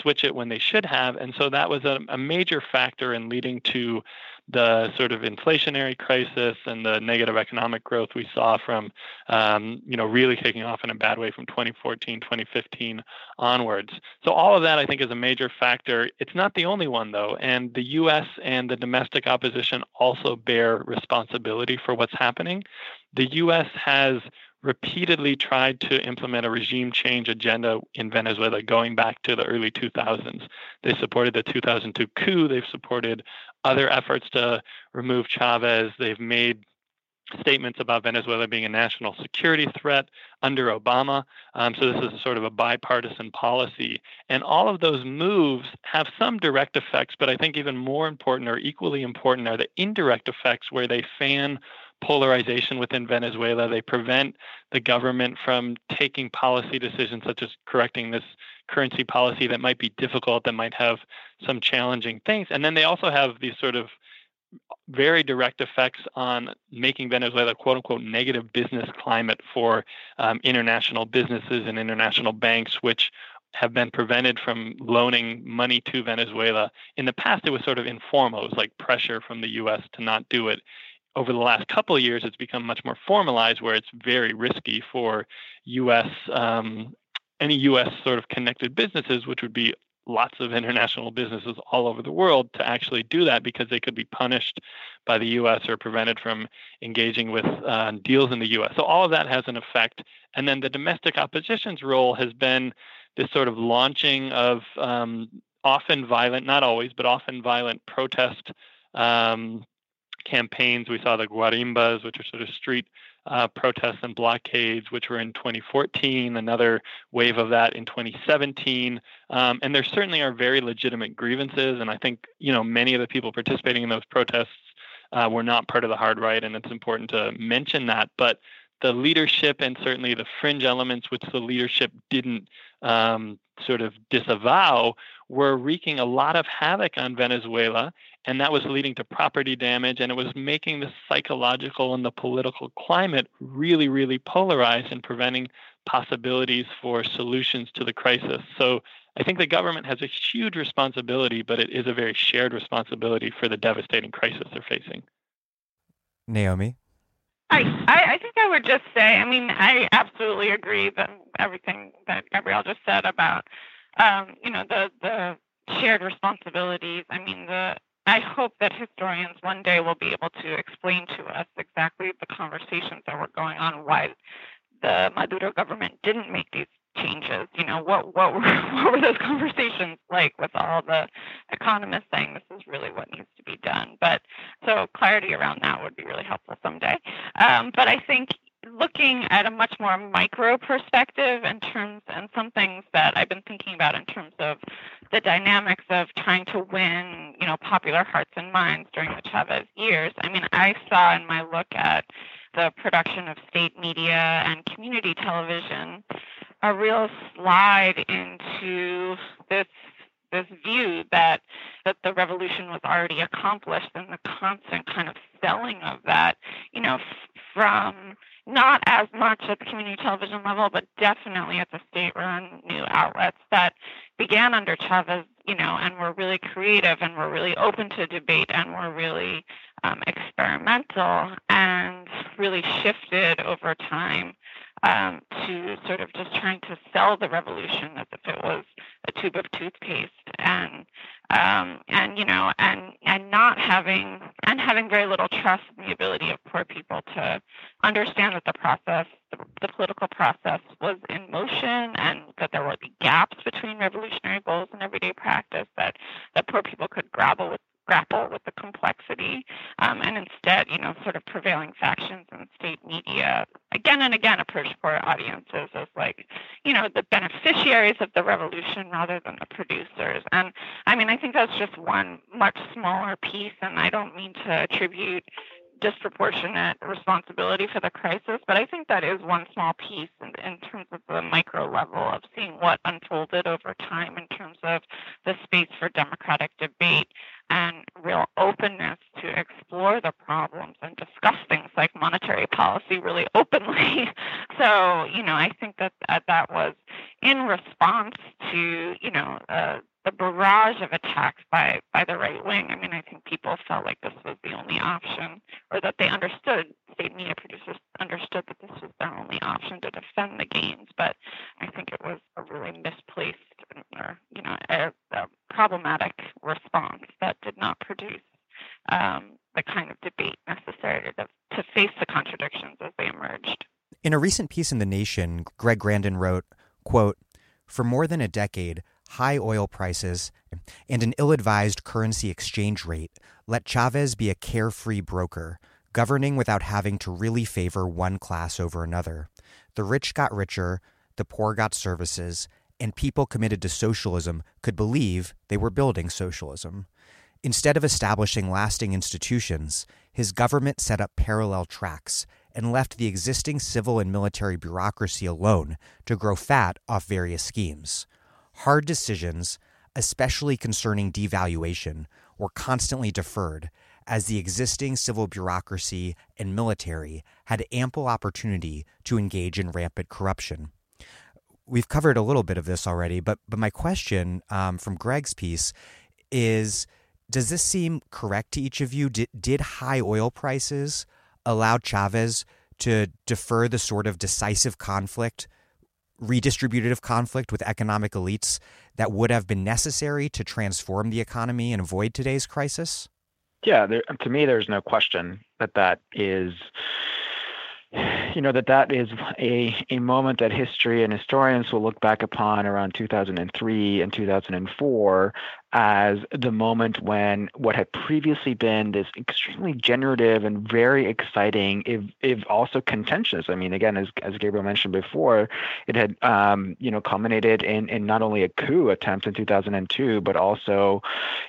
switch it when they should have. And so that was a, a major factor in leading to the sort of inflationary crisis and the negative economic growth we saw from, um, you know, really kicking off in a bad way from 2014, 2015 onwards. So all of that, I think, is a major factor. It's not the only one, though, and the U.S. and the domestic opposition also bear responsibility for what's happening. The U.S. has repeatedly tried to implement a regime change agenda in Venezuela going back to the early 2000s. They supported the 2002 coup, they've supported other efforts to remove Chavez, they've made statements about Venezuela being a national security threat under Obama. Um, so this is sort of a bipartisan policy. And all of those moves have some direct effects, but I think even more important or equally important are the indirect effects where they fan polarization within Venezuela. They prevent the government from taking policy decisions such as correcting this currency policy that might be difficult, that might have some challenging things. And then they also have these sort of very direct effects on making Venezuela quote unquote negative business climate for um, international businesses and international banks, which have been prevented from loaning money to Venezuela. In the past, it was sort of informal. It was like pressure from the U.S. to not do it. Over the last couple of years, it's become much more formalized, where it's very risky for U.S. Um, any U.S. sort of connected businesses, which would be lots of international businesses all over the world to actually do that because they could be punished by the U.S. or prevented from engaging with uh, deals in the U.S. So all of that has an effect. And then the domestic opposition's role has been this sort of launching of um, often violent, not always, but often violent protest um, campaigns. We saw the guarimbas, which are sort of street uh, protests and blockades, which were in 2014, another wave of that in 2017. Um, and there certainly are very legitimate grievances. And I think, you know, many of the people participating in those protests uh, were not part of the hard right. And it's important to mention that. But the leadership and certainly the fringe elements, which the leadership didn't um, sort of disavow, were wreaking a lot of havoc on Venezuela and that was leading to property damage and it was making the psychological and the political climate really really polarized and preventing possibilities for solutions to the crisis. So i think the government has a huge responsibility but it is a very shared responsibility for the devastating crisis they're facing. Naomi? I, I, I think I would just say, I mean, I absolutely agree that everything that Gabriel just said about, um, you know, the the shared responsibilities. I mean, the I hope that historians one day will be able to explain to us exactly the conversations that were going on, why the Maduro government didn't make these changes. You know, what what were [laughs] what were those conversations like with all the economists saying this is really what needs to be done? But so clarity around that would be really helpful someday. Um, but I think looking at a much more micro perspective in terms and some things that I've been thinking about in terms of the dynamics of trying to win, you know, popular hearts and minds during the Chavez years. I mean, I saw in my look at the production of state media and community television a real slide into this this view that that the revolution was already accomplished and the constant kind of selling of that, you know, from not as much at the community television level, but definitely at the state-run new outlets that began under Chavez, you know, and were really creative and were really open to debate and were really um, experimental and really shifted over time um, to sort of just trying to sell the revolution as if it was a tube of toothpaste and um, and you know and and not having and having very little trust in the ability of poor people to understand that the process the, the political process was in motion and that there would be gaps between revolutionary goals and everyday practice that that poor people could grapple with grapple with the complexity um, and instead, you know, sort of prevailing factions and state media again and again approach poor audiences as like, you know, the beneficiaries of the revolution rather than the producers. And I mean, I think that's just one much smaller piece, and I don't mean to attribute disproportionate responsibility for the crisis, but I think that is one small piece in, in, terms of the micro level of seeing what unfolded over time in terms of the space for democratic debate and real openness to explore the problems and discuss things like monetary policy really openly. [laughs] so, you know, I think that that, that was in response to, you know, uh, the barrage of attacks by by the right wing. I mean, I think people felt like this was the only option, or that they understood. State media producers understood that this was their only option to defend the gains. But I think it was a really misplaced, or you know, a, a problematic response that did not produce um, the kind of debate necessary to to face the contradictions as they emerged. In a recent piece in The Nation, Greg Grandin wrote, quote, For more than a decade, high oil prices and an ill advised currency exchange rate let Chavez be a carefree broker, governing without having to really favor one class over another. The rich got richer, the poor got services, and people committed to socialism could believe they were building socialism. Instead of establishing lasting institutions, his government set up parallel tracks and left the existing civil and military bureaucracy alone to grow fat off various schemes. Hard decisions, especially concerning devaluation, were constantly deferred as the existing civil bureaucracy and military had ample opportunity to engage in rampant corruption. We've covered a little bit of this already, but but my question um, from Greg's piece is: Does this seem correct to each of you? Did did high oil prices allow Chavez to defer the sort of decisive conflict, redistributive conflict with economic elites that would have been necessary to transform the economy and avoid today's crisis? Yeah, there, to me, there's no question that that is you know that that is a, a moment that history and historians will look back upon around 2003 and 2004 as the moment when what had previously been this extremely generative and very exciting, if, if also contentious. I mean, again, as, as Gabriel mentioned before, it had um, you know culminated in, in not only a coup attempt in 2002, but also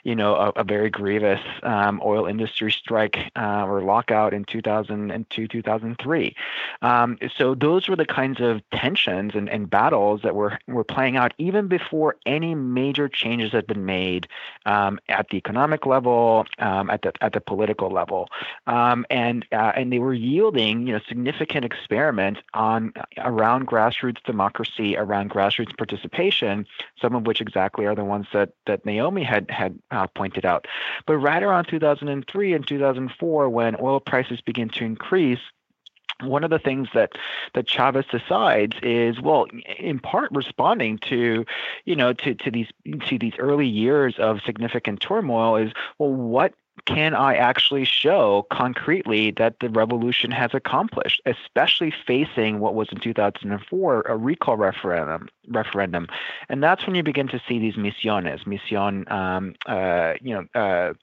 you know a, a very grievous um, oil industry strike uh, or lockout in 2002 2003. Um, so those were the kinds of tensions and, and battles that were were playing out even before any major changes had been made made um, at the economic level, um, at the at the political level, um, and uh, and they were yielding you know significant experiments on around grassroots democracy, around grassroots participation. Some of which exactly are the ones that that Naomi had had uh, pointed out. But right around 2003 and 2004, when oil prices begin to increase one of the things that that Chavez decides is well in part responding to you know to to these to these early years of significant turmoil is well what can I actually show concretely that the revolution has accomplished, especially facing what was in 2004 a recall referendum? Referendum, and that's when you begin to see these misiones, mission, um, uh, you know, uh,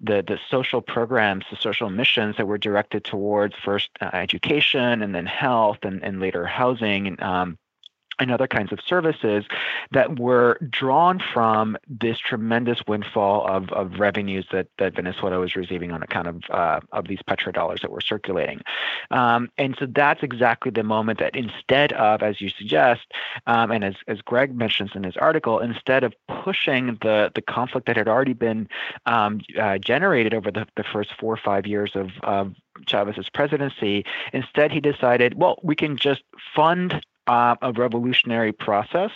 the the social programs, the social missions that were directed towards first uh, education and then health and, and later housing and um, and other kinds of services that were drawn from this tremendous windfall of, of revenues that, that Venezuela was receiving on account of uh, of these petrodollars that were circulating. Um, and so that's exactly the moment that instead of, as you suggest, um, and as, as Greg mentions in his article, instead of pushing the, the conflict that had already been um, uh, generated over the, the first four or five years of, of Chavez's presidency. Instead, he decided, well, we can just fund uh, a revolutionary process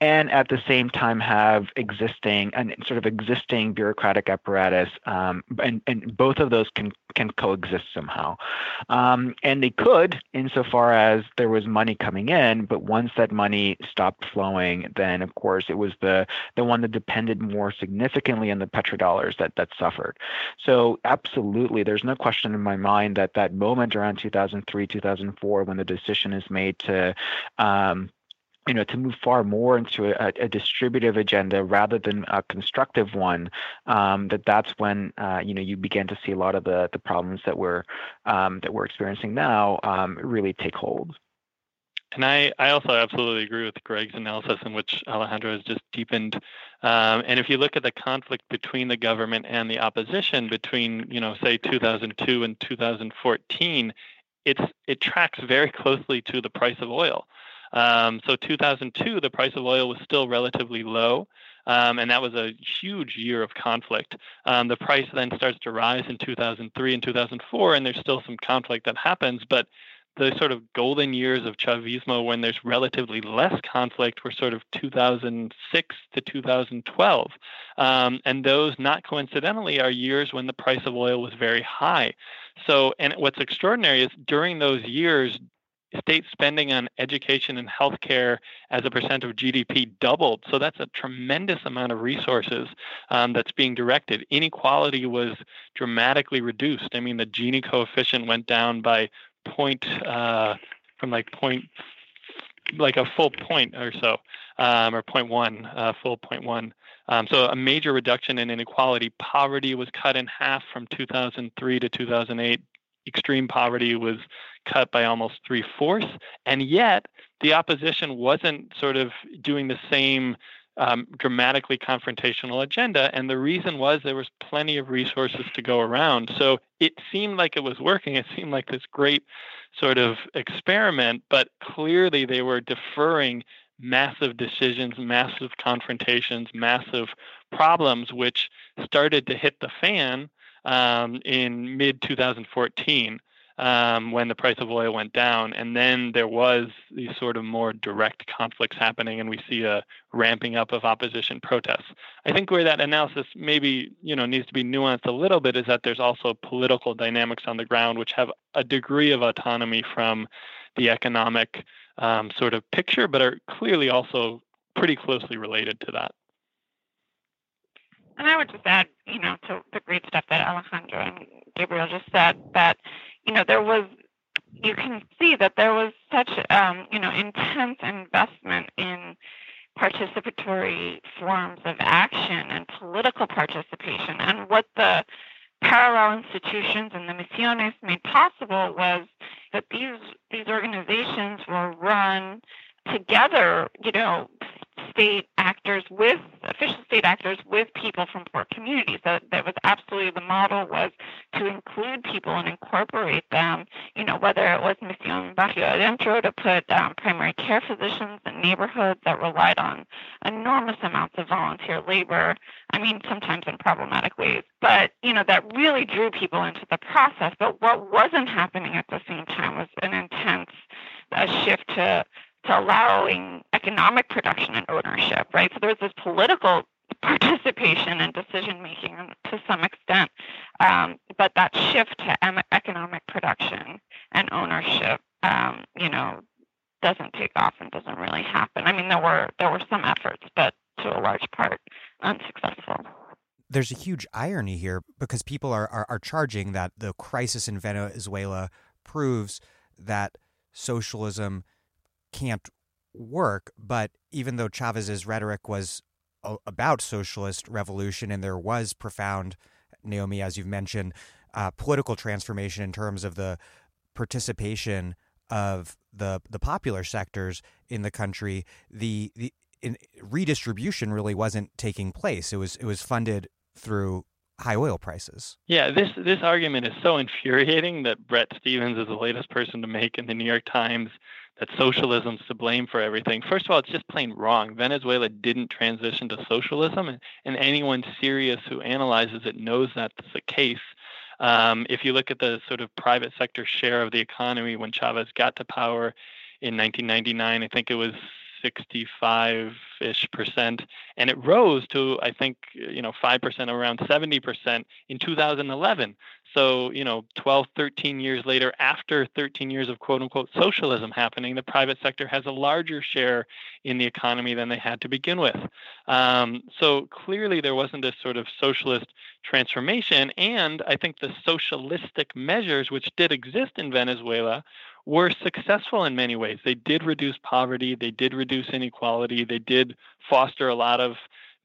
and at the same time have existing and sort of existing bureaucratic apparatus, um, and, and both of those can can coexist somehow. Um, and they could, insofar as there was money coming in, but once that money stopped flowing, then of course it was the the one that depended more significantly on the petrodollars that that suffered. So absolutely, there's no question in my mind that that moment around 2003, 2004, when the decision is made to um, you know, to move far more into a, a distributive agenda rather than a constructive one, um, that that's when uh, you know you begin to see a lot of the the problems that we're um, that we're experiencing now um, really take hold. And I, I also absolutely agree with Greg's analysis, in which Alejandro has just deepened. Um, and if you look at the conflict between the government and the opposition between, you know, say 2002 and 2014, it's it tracks very closely to the price of oil. Um, so 2002, the price of oil was still relatively low. Um, and that was a huge year of conflict. Um, the price then starts to rise in 2003 and 2004, and there's still some conflict that happens. But the sort of golden years of Chavismo, when there's relatively less conflict, were sort of 2006 to 2012. Um, and those, not coincidentally, are years when the price of oil was very high. So, and what's extraordinary is during those years, state spending on education and healthcare as a percent of GDP doubled. So that's a tremendous amount of resources um, that's being directed. Inequality was dramatically reduced. I mean, the Gini coefficient went down by point. Uh, from like point like a full point or so, um, or 0.1, uh, full 0.1. Um, so a major reduction in inequality. Poverty was cut in half from 2003 to 2008. Extreme poverty was cut by almost three fourths, and yet the opposition wasn't sort of doing the same um, dramatically confrontational agenda. And the reason was there was plenty of resources to go around. So it seemed like it was working. It seemed like this great sort of experiment, but clearly they were deferring massive decisions, massive confrontations, massive problems, which started to hit the fan um, in mid 2014 um, when the price of oil went down. And then there was these sort of more direct conflicts happening, and we see a ramping up of opposition protests. I think where that analysis maybe you know needs to be nuanced a little bit is that there's also political dynamics on the ground which have a degree of autonomy from the economic um, sort of picture, but are clearly also pretty closely related to that. And I would just add, you know, to the great stuff that Alejandro and Gabriel just said, that you know, there was you can see that there was such um, you know intense investment in participatory forms of action and political participation. And what the parallel institutions and the misiones made possible was that these these organizations were run together you know state actors with official state actors with people from poor communities. That that was absolutely the model was to include people and incorporate them. You know, whether it was Misión Barrio Adentro to put um, primary care physicians in neighborhoods that relied on enormous amounts of volunteer labor. I mean, sometimes in problematic ways, but you know that really drew people into the process. But what wasn't happening at the same time was an intense a shift to to allowing economic production and ownership, right? So there's this political [laughs] participation and decision making to some extent, um, but that shift to economic production and ownership, um, you know, doesn't take off and doesn't really happen. I mean, there were there were some efforts, but to a large part, unsuccessful. There's a huge irony here because people are, are, are charging that the crisis in Venezuela proves that socialism can't work. But even though Chavez's rhetoric was about socialist revolution and there was profound, Naomi, as you've mentioned, uh, political transformation in terms of the participation of the the popular sectors in the country, the the in, redistribution really wasn't taking place. It was it was funded through high oil prices. Yeah, this this argument is so infuriating that Bret Stephens is the latest person to make in the New York Times that socialism's to blame for everything. First of all, it's just plain wrong. Venezuela didn't transition to socialism, and, and anyone serious who analyzes it knows that's the case. Um, if you look at the sort of private sector share of the economy when Chavez got to power in 1999, I think it was 65 ish percent, and it rose to I think you know five percent, around 70 percent in 2011. So you know 12, 13 years later, after 13 years of quote unquote socialism happening, the private sector has a larger share in the economy than they had to begin with. Um, so clearly there wasn't this sort of socialist transformation, and I think the socialistic measures which did exist in Venezuela were successful in many ways. They did reduce poverty, they did reduce inequality, they did foster a lot of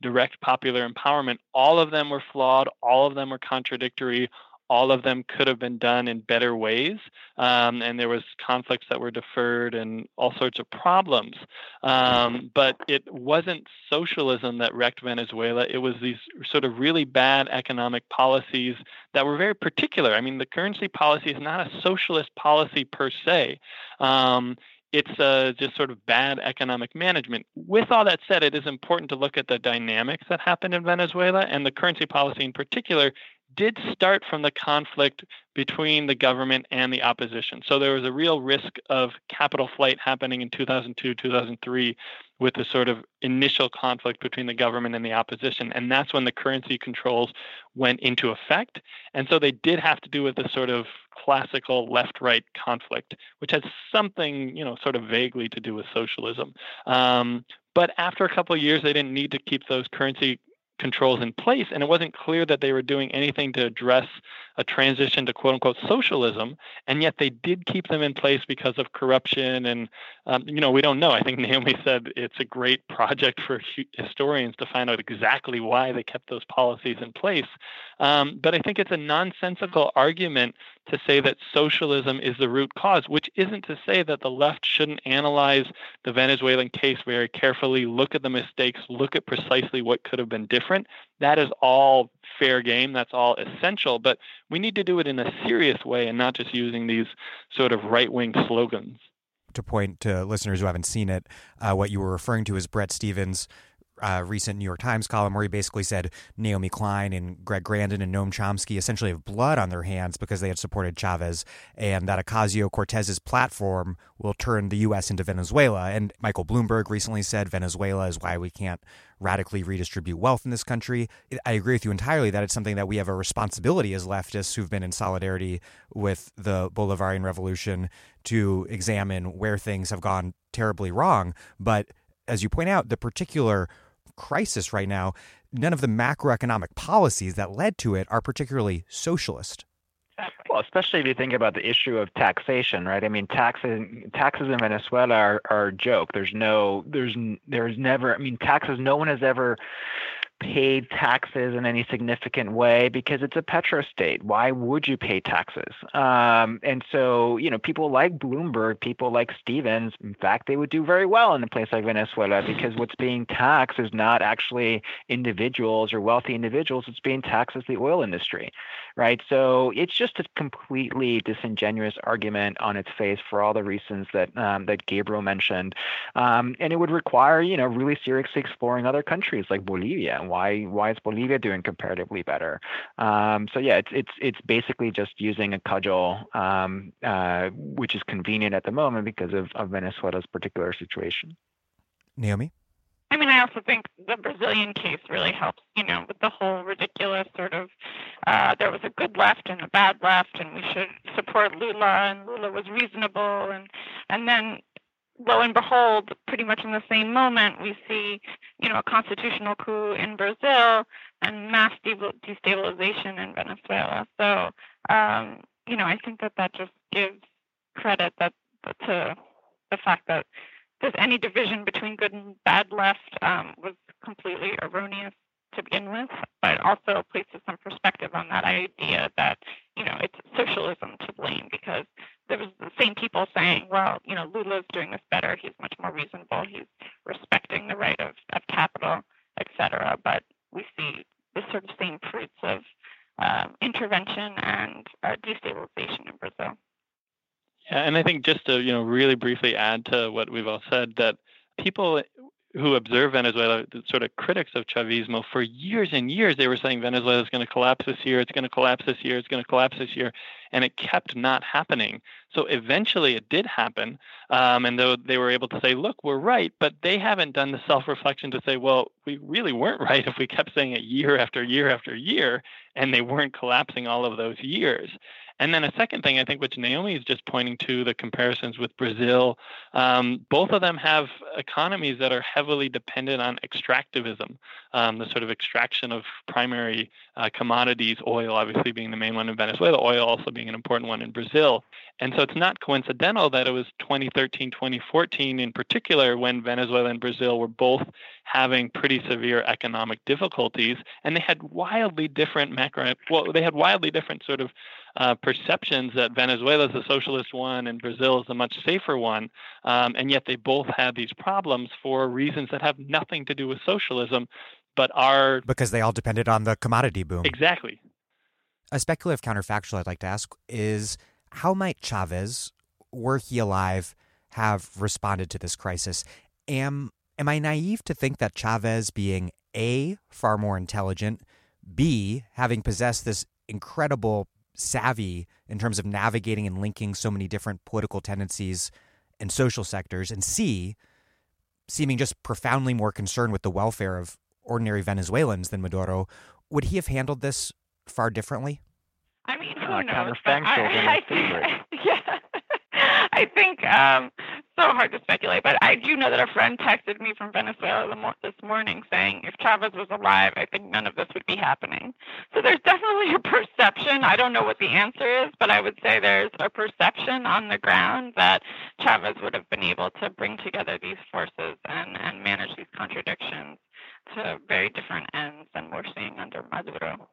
direct popular empowerment. All of them were flawed, all of them were contradictory, all of them could have been done in better ways um, and there was conflicts that were deferred and all sorts of problems. Um, but it wasn't socialism that wrecked venezuela. It was these sort of really bad economic policies that were very particular. I mean the currency policy is not a socialist policy per se. Um, it's uh, just sort of bad economic management. With all that said, it is important to look at the dynamics that happened in Venezuela, and the currency policy in particular did start from the conflict between the government and the opposition. So there was a real risk of capital flight happening in 2002, 2003, with the sort of initial conflict between the government and the opposition. And that's when the currency controls went into effect. And so they did have to do with the sort of classical left right conflict, which has something, you know, sort of vaguely to do with socialism. Um, but after a couple of years, they didn't need to keep those currency controls in place, and it wasn't clear that they were doing anything to address a transition to quote unquote socialism, and yet they did keep them in place because of corruption. And, um, you know, we don't know. I think [laughs] Naomi said it's a great project for historians to find out exactly why they kept those policies in place. Um, but I think it's a nonsensical argument to say that socialism is the root cause, which isn't to say that the left shouldn't analyze the Venezuelan case very carefully, look at the mistakes, look at precisely what could have been different. That is all fair game. That's all essential. But we need to do it in a serious way and not just using these sort of right wing slogans. To point to listeners who haven't seen it, uh, what you were referring to is Bret Stephens uh, recent New York Times column where he basically said Naomi Klein and Greg Grandin and Noam Chomsky essentially have blood on their hands because they had supported Chavez, and that Ocasio Cortez's platform will turn the U.S. into Venezuela. And Michael Bloomberg recently said Venezuela is why we can't radically redistribute wealth in this country. I agree with you entirely that it's something that we have a responsibility as leftists who've been in solidarity with the Bolivarian Revolution to examine where things have gone terribly wrong. But as you point out, the particular crisis right now, none of the macroeconomic policies that led to it are particularly socialist. Well, especially if you think about the issue of taxation, right? I mean, taxes taxes in Venezuela are, are a joke. There's no, there's, there's never. I mean, taxes. No one has ever paid taxes in any significant way because it's a petrostate. Why would you pay taxes? Um, and so, you know, people like Bloomberg, people like Stephens, in fact, they would do very well in a place like Venezuela because what's being taxed is not actually individuals or wealthy individuals. It's being taxed as the oil industry, right? So it's just a completely disingenuous argument on its face for all the reasons that um, that Gabriel mentioned, um, and it would require, you know, really seriously exploring other countries like Bolivia why why is Bolivia doing comparatively better? Um, so yeah, it's it's it's basically just using a cudgel, um, uh, which is convenient at the moment because of, of Venezuela's particular situation. Naomi. I mean, I also think the Brazilian case really helps, you know, with the whole ridiculous sort of uh, there was a good left and a bad left, and we should support Lula, and Lula was reasonable, and and then lo and behold, pretty much in the same moment, we see, you know, a constitutional coup in Brazil and mass destabilization in Venezuela. So, um, you know, I think that that just gives credit that to the fact that there's any division between good and bad left um, was completely erroneous to begin with, but also places some perspective on that idea that you know it's socialism to blame because there was the same people saying, well, you know, Lula's doing this better. He's much more reasonable. He's respecting the right of, of capital, et cetera. But we see the sort of same fruits of uh, intervention and uh, destabilization in Brazil. Yeah, and I think just to you know really briefly add to what we've all said that people who observe Venezuela, sort of critics of Chavismo, for years and years, they were saying Venezuela is going to collapse this year, it's going to collapse this year, it's going to collapse this year, and it kept not happening. So eventually it did happen, um, and though they were able to say, look, we're right, but they haven't done the self-reflection to say, well, we really weren't [laughs] right if we kept saying it year after year after year, and they weren't collapsing all of those years. And then a second thing, I think, which Naomi is just pointing to the comparisons with Brazil, um, both of them have economies that are heavily dependent on extractivism, um, the sort of extraction of primary uh, commodities, oil obviously being the main one in Venezuela, oil also being an important one in Brazil. And so it's not coincidental that it was 2013, 2014 in particular when Venezuela and Brazil were both having pretty severe economic difficulties, and they had wildly different macro. Well, they had wildly different sort of uh, perceptions that Venezuela is a socialist one and Brazil is a much safer one, um, and yet they both have these problems for reasons that have nothing to do with socialism, but are because they all depended on the commodity boom. Exactly. A speculative counterfactual I'd like to ask is how might Chavez, were he alive, have responded to this crisis? Am am I naive to think that Chavez being A, far more intelligent, B, having possessed this incredible savvy in terms of navigating and linking so many different political tendencies and social sectors, and C, seeming just profoundly more concerned with the welfare of ordinary Venezuelans than Maduro, would he have handled this far differently? I mean, who uh, knows? I, [laughs] I, [laughs] yeah, I think um, so hard to speculate. But I do know that a friend texted me from Venezuela this morning saying if Chavez was alive, I think none of this would be happening. So there's definitely a perception. I don't know what the answer is, but I would say there's a perception on the ground that Chavez would have been able to bring together these forces and, and manage these contradictions to very different ends than we're seeing under Maduro.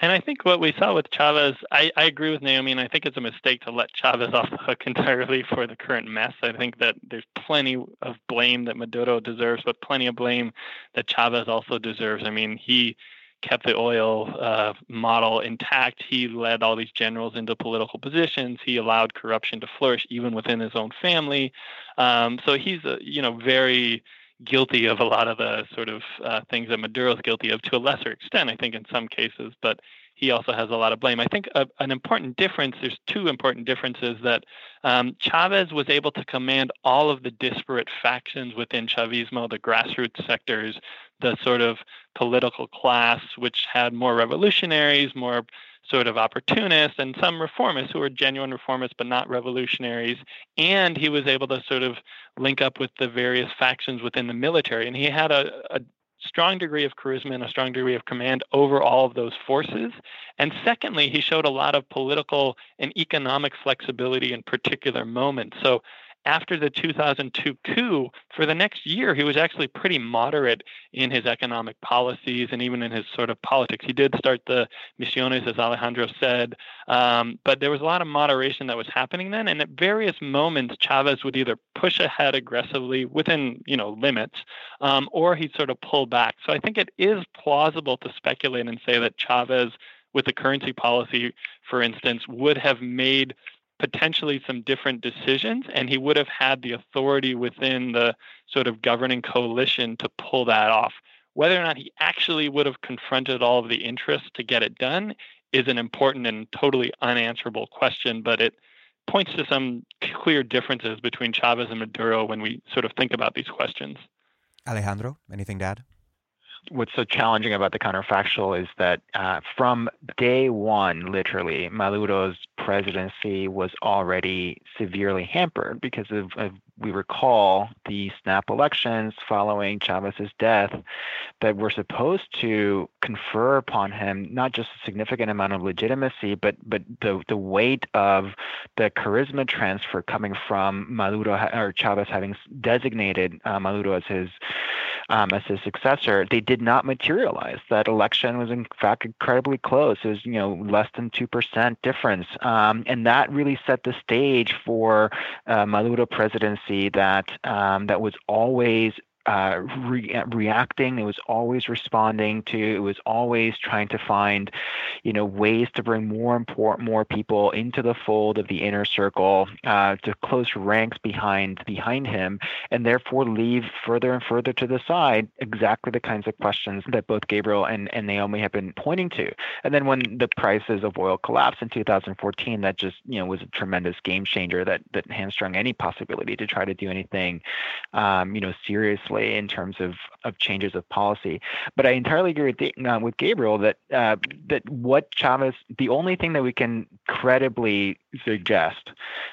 And I think what we saw with Chavez, I, I, agree with Naomi, and I think it's a mistake to let Chavez off the hook [laughs] entirely for the current mess. I think that there's plenty of blame that Maduro deserves, but plenty of blame that Chavez also deserves. I mean, he kept the oil uh, model intact. He led all these generals into political positions. He allowed corruption to flourish even within his own family. Um, so he's, a, you know, very guilty of a lot of the sort of uh, things that Maduro's guilty of to a lesser extent, I think, in some cases. But he also has a lot of blame. I think a, an important difference, there's two important differences that um, Chavez was able to command all of the disparate factions within Chavismo, the grassroots sectors, the sort of political class, which had more revolutionaries, more sort of opportunists and some reformists who were genuine reformists but not revolutionaries. And he was able to sort of link up with the various factions within the military. And he had a, a strong degree of charisma and a strong degree of command over all of those forces. And secondly, he showed a lot of political and economic flexibility in particular moments. So after the 2002 coup, for the next year, he was actually pretty moderate in his economic policies and even in his sort of politics. He did start the Misiones, as Alejandro said, um, but there was a lot of moderation that was happening then. And at various moments, Chavez would either push ahead aggressively within, you know, limits, um, or he'd sort of pull back. So I think it is plausible to speculate and say that Chavez with the currency policy, for instance, would have made potentially some different decisions, and he would have had the authority within the sort of governing coalition to pull that off. Whether or not he actually would have confronted all of the interests to get it done is an important and totally unanswerable question, but it points to some clear differences between Chavez and Maduro when we sort of think about these questions. Alejandro, anything to add? What's so challenging about the counterfactual is that uh, from day one, literally, Maduro's presidency was already severely hampered because of, of we recall the snap elections following Chavez's death that were supposed to confer upon him not just a significant amount of legitimacy, but but the the weight of the charisma transfer coming from Maduro or Chavez having designated uh, Maduro as his um, as his successor, they did not materialize. That election was in fact incredibly close. It was you know less than two percent difference, um, and that really set the stage for uh, Maduro presidency that um, that was always uh, re- reacting. It was always responding to. It was always trying to find, you know, ways to bring more important, more people into the fold of the inner circle, uh, to close ranks behind behind him, and therefore leave further and further to the side exactly the kinds of questions that both Gabriel and, and Naomi have been pointing to. And then when the prices of oil collapsed in 2014, that just you know was a tremendous game changer that that hamstrung any possibility to try to do anything, um, you know, seriously in terms of, of changes of policy. But I entirely agree with, uh, with Gabriel that uh, that what Chavez, the only thing that we can credibly suggest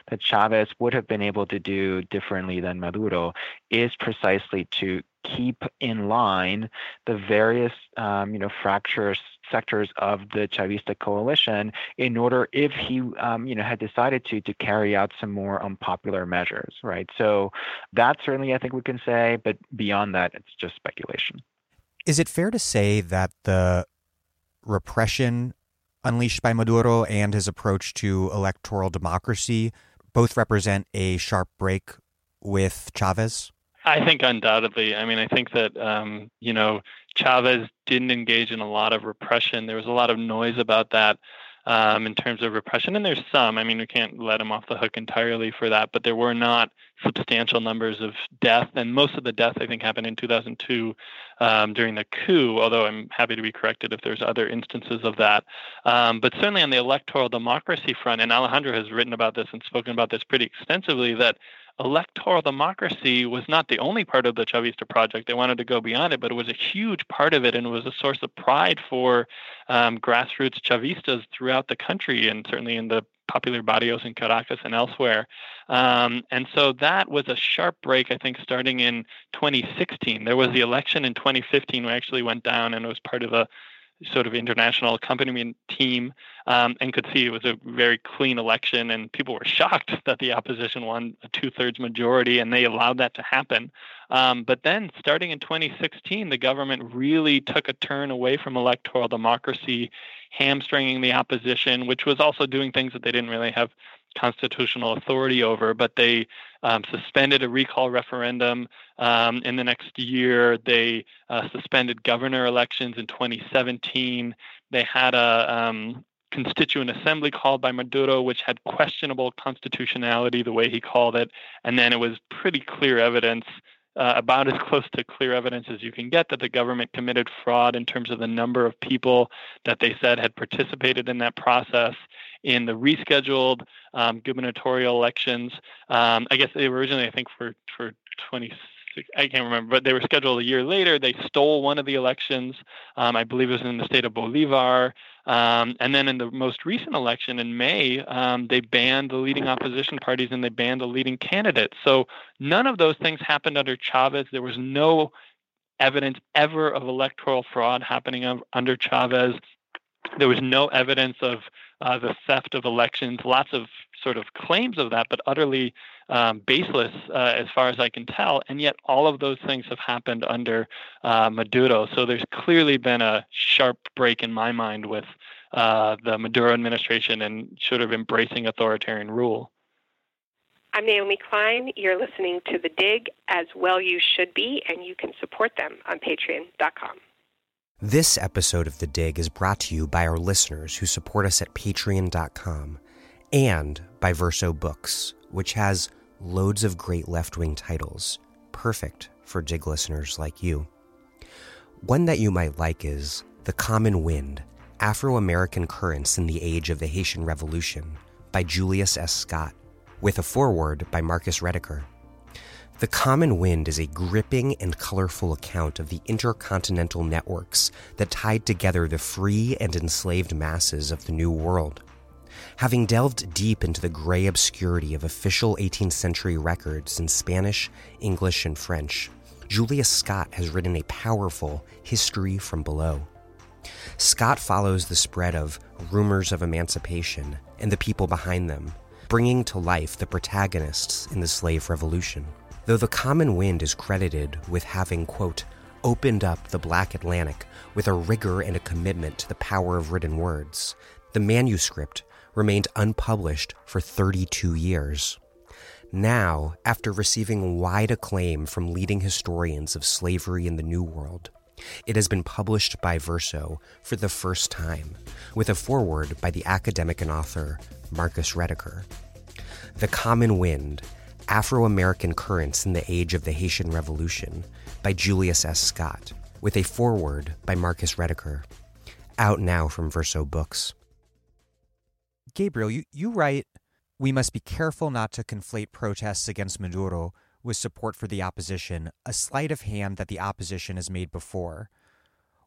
that Chavez would have been able to do differently than Maduro is precisely to keep in line the various um, you know fractures sectors of the Chavista coalition in order, if he, um, you know, had decided to, to carry out some more unpopular measures, right? So that certainly I think we can say, but beyond that, it's just speculation. Is it fair to say that the repression unleashed by Maduro and his approach to electoral democracy both represent a sharp break with Chavez? I think undoubtedly. I mean, I think that um, you know Chavez didn't engage in a lot of repression. There was a lot of noise about that um, in terms of repression, and there's some. I mean, we can't let him off the hook entirely for that, but there were not substantial numbers of death, and most of the death I think happened in 2002 um, during the coup. Although I'm happy to be corrected if there's other instances of that. Um, but certainly on the electoral democracy front, and Alejandro has written about this and spoken about this pretty extensively, that electoral democracy was not the only part of the Chavista project. They wanted to go beyond it, but it was a huge part of it and was a source of pride for um, grassroots Chavistas throughout the country and certainly in the popular barrios in Caracas and elsewhere. Um, and so that was a sharp break, I think, starting in 2016. There was the election in 2015 we actually went down and it was part of a sort of international accompaniment team um, and could see it was a very clean election and people were shocked that the opposition won a two-thirds majority and they allowed that to happen. Um, but then starting in 2016 the government really took a turn away from electoral democracy hamstringing the opposition which was also doing things that they didn't really have constitutional authority over, but they um, suspended a recall referendum um, in the next year. They uh, suspended governor elections in 2017. They had a um, constituent assembly called by Maduro, which had questionable constitutionality, the way he called it. And then it was pretty clear evidence uh, about as close to clear evidence as you can get that the government committed fraud in terms of the number of people that they said had participated in that process in the rescheduled um, gubernatorial elections. Um, I guess they were originally, I think, for for 26. I can't remember, but they were scheduled a year later. They stole one of the elections. Um, I believe it was in the state of Bolivar. Um, and then in the most recent election in May, um, they banned the leading opposition parties and they banned the leading candidates. So none of those things happened under Chavez. There was no evidence ever of electoral fraud happening under Chavez. There was no evidence of uh, the theft of elections, lots of sort of claims of that, but utterly um, baseless uh, as far as I can tell. And yet, all of those things have happened under uh, Maduro. So there's clearly been a sharp break in my mind with uh, the Maduro administration and sort of embracing authoritarian rule. I'm Naomi Klein. You're listening to The Dig, as well you should be, and you can support them on patreon.com. This episode of The Dig is brought to you by our listeners who support us at patreon.com and by Verso Books, which has loads of great left wing titles, perfect for Dig listeners like you. One that you might like is The Common Wind Afro American Currents in the Age of the Haitian Revolution by Julius S. Scott, with a foreword by Marcus Rediker. The Common Wind is a gripping and colorful account of the intercontinental networks that tied together the free and enslaved masses of the New World. Having delved deep into the gray obscurity of official 18th century records in Spanish, English, and French, Julia Scott has written a powerful History from Below. Scott follows the spread of rumors of emancipation and the people behind them, bringing to life the protagonists in the slave revolution. Though the common wind is credited with having, quote, opened up the Black Atlantic with a rigor and a commitment to the power of written words, the manuscript remained unpublished for 32 years. Now, after receiving wide acclaim from leading historians of slavery in the New World, it has been published by Verso for the first time, with a foreword by the academic and author Marcus Rediker. The Common Wind Afro American Currents in the Age of the Haitian Revolution by Julius S. Scott, with a foreword by Marcus Rediker. Out now from Verso Books. Gabriel, you, you write, We must be careful not to conflate protests against Maduro with support for the opposition, a sleight of hand that the opposition has made before.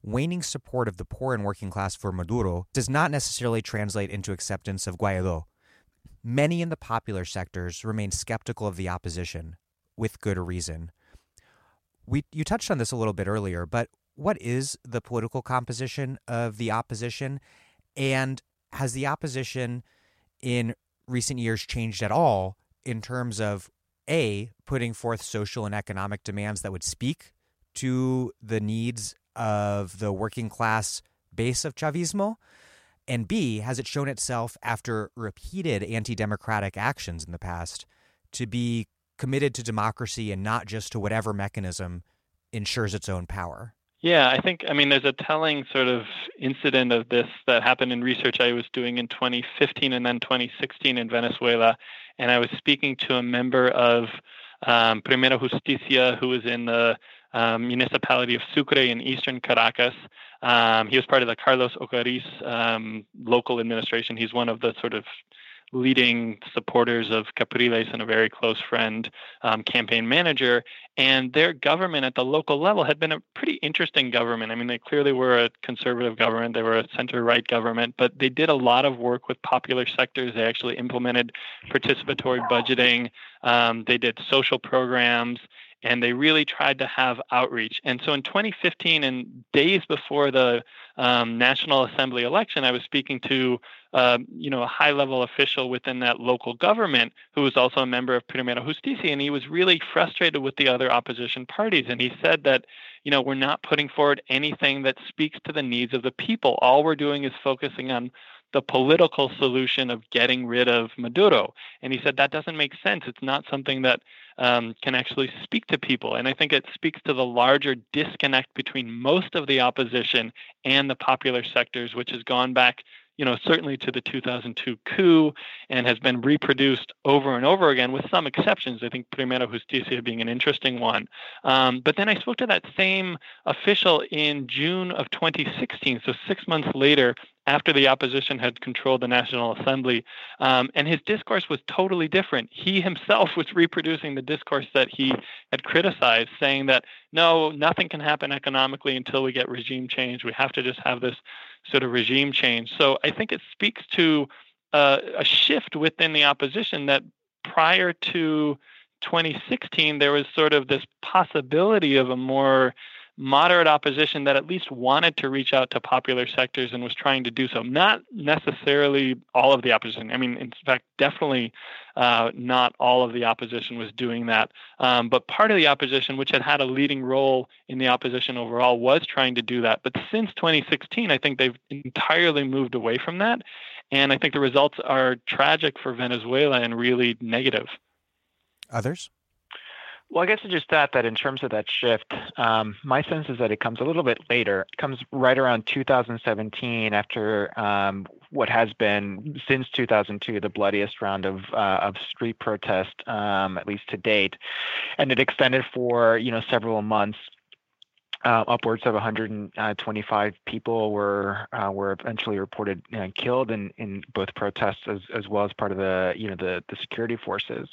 Waning support of the poor and working class for Maduro does not necessarily translate into acceptance of Guaido, Many in the popular sectors remain skeptical of the opposition, with good reason. We, you touched on this a little bit earlier, but what is the political composition of the opposition? And has the opposition in recent years changed at all in terms of A, putting forth social and economic demands that would speak to the needs of the working class base of Chavismo? And B, has it shown itself after repeated anti democratic actions in the past to be committed to democracy and not just to whatever mechanism ensures its own power? Yeah, I think, I mean, there's a telling sort of incident of this that happened in research I was doing in 2015 and then 2016 in Venezuela. And I was speaking to a member of um, Primera Justicia who was in the um, municipality of Sucre in eastern Caracas. Um, he was part of the Carlos Ocariz um, local administration. He's one of the sort of leading supporters of Capriles and a very close friend, um, campaign manager. And their government at the local level had been a pretty interesting government. I mean, they clearly were a conservative government, they were a center right government, but they did a lot of work with popular sectors. They actually implemented participatory budgeting, um, they did social programs and they really tried to have outreach. And so in 2015, and days before the um, National Assembly election, I was speaking to uh, you know a high-level official within that local government who was also a member of Primera Justicia, and he was really frustrated with the other opposition parties. And he said that you know we're not putting forward anything that speaks to the needs of the people. All we're doing is focusing on the political solution of getting rid of Maduro. And he said that doesn't make sense. It's not something that um, can actually speak to people. And I think it speaks to the larger disconnect between most of the opposition and the popular sectors, which has gone back you know, certainly to the 2002 coup and has been reproduced over and over again with some exceptions. I think Primera Justicia being an interesting one. Um, but then I spoke to that same official in June of 2016, so six months later, after the opposition had controlled the National Assembly. Um, and his discourse was totally different. He himself was reproducing the discourse that he had criticized, saying that no, nothing can happen economically until we get regime change. We have to just have this sort of regime change. So I think it speaks to uh, a shift within the opposition that prior to 2016, there was sort of this possibility of a more moderate opposition that at least wanted to reach out to popular sectors and was trying to do so. Not necessarily all of the opposition. I mean, in fact, definitely uh, not all of the opposition was doing that. Um, but part of the opposition, which had had a leading role in the opposition overall, was trying to do that. But since 2016, I think they've entirely moved away from that. And I think the results are tragic for Venezuela and really negative. Others? Well, I guess it's just that that in terms of that shift, um, my sense is that it comes a little bit later. It comes right around 2017, after um, what has been since 2002 the bloodiest round of uh, of street protest, um, at least to date, and it extended for you know several months. Uh, upwards of 125 people were uh, were eventually reported uh, killed in, in both protests as, as well as part of the you know the the security forces.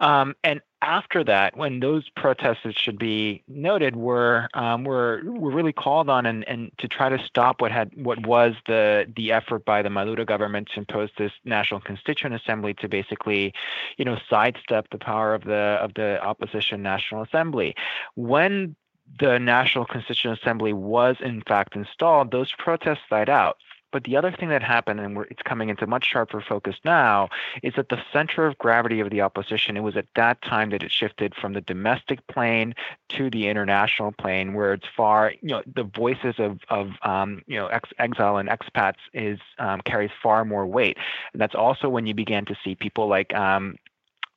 Um, and after that, when those protests should be noted were um, were were really called on and, and to try to stop what had what was the the effort by the Maduro government to impose this National Constituent Assembly to basically, you know, sidestep the power of the of the opposition National Assembly. When the National Constituent Assembly was in fact installed, those protests died out. But the other thing that happened, and it's coming into much sharper focus now, is that the center of gravity of the opposition, it was at that time that it shifted from the domestic plane to the international plane, where it's far, you know, the voices of, of um, you know, ex- exile and expats is um, carries far more weight. And that's also when you began to see people like um,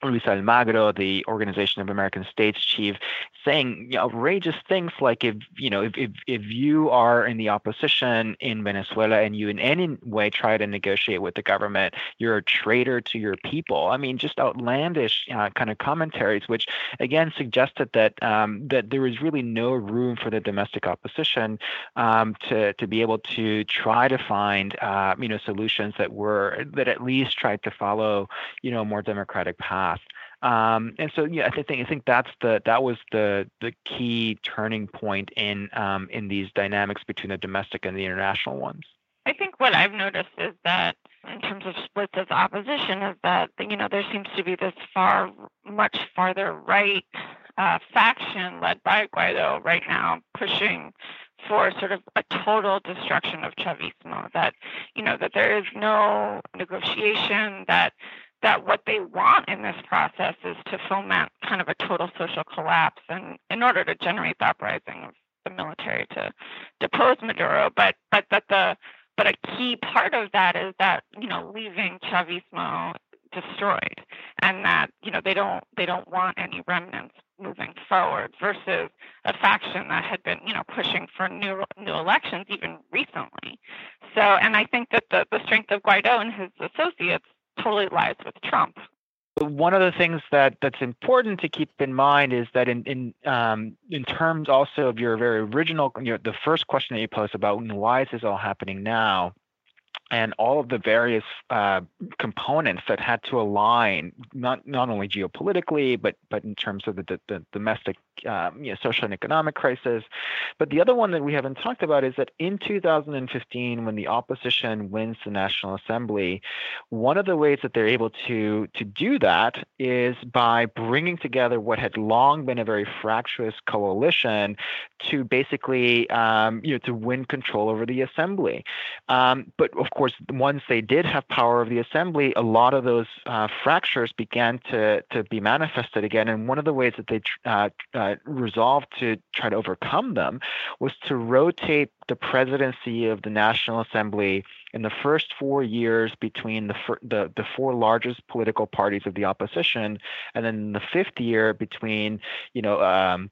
Luis Almagro, the Organization of American States chief, saying outrageous things like if you know if, if if you are in the opposition in Venezuela and you in any way try to negotiate with the government, you're a traitor to your people. I mean, just outlandish uh, kind of commentaries, which again suggested that um, that there was really no room for the domestic opposition um, to to be able to try to find uh, you know solutions that were that at least tried to follow you know a more democratic path. Um, and so, yeah, I think I think that's the that was the the key turning point in um, in these dynamics between the domestic and the international ones. I think what I've noticed is that in terms of splits of opposition is that you know there seems to be this far much farther right uh, faction led by Guaido right now pushing for sort of a total destruction of Chavismo. That you know that there is no negotiation. That that what they want in this process is to foment kind of a total social collapse and in order to generate the uprising of the military to depose Maduro. But but that the but a key part of that is that, you know, leaving Chavismo destroyed and that, you know, they don't they don't want any remnants moving forward versus a faction that had been, you know, pushing for new new elections even recently. So and I think that the, the strength of Guaido and his associates totally lies with Trump. One of the things that that's important to keep in mind is that in in um, in terms also of your very original, you know, the first question that you posed about why is this all happening now, and all of the various uh, components that had to align, not not only geopolitically, but but in terms of the, the, the domestic, um, you know, social and economic crisis. But the other one that we haven't talked about is that in 2015, when the opposition wins the National Assembly, one of the ways that they're able to to do that is by bringing together what had long been a very fractious coalition to basically, um, you know, to win control over the assembly. Um, but of course course, once they did have power of the assembly, a lot of those uh, fractures began to, to be manifested again. And one of the ways that they uh, uh, resolved to try to overcome them was to rotate the presidency of the National Assembly in the first four years between the, the, the four largest political parties of the opposition, and then the fifth year between, you know, um,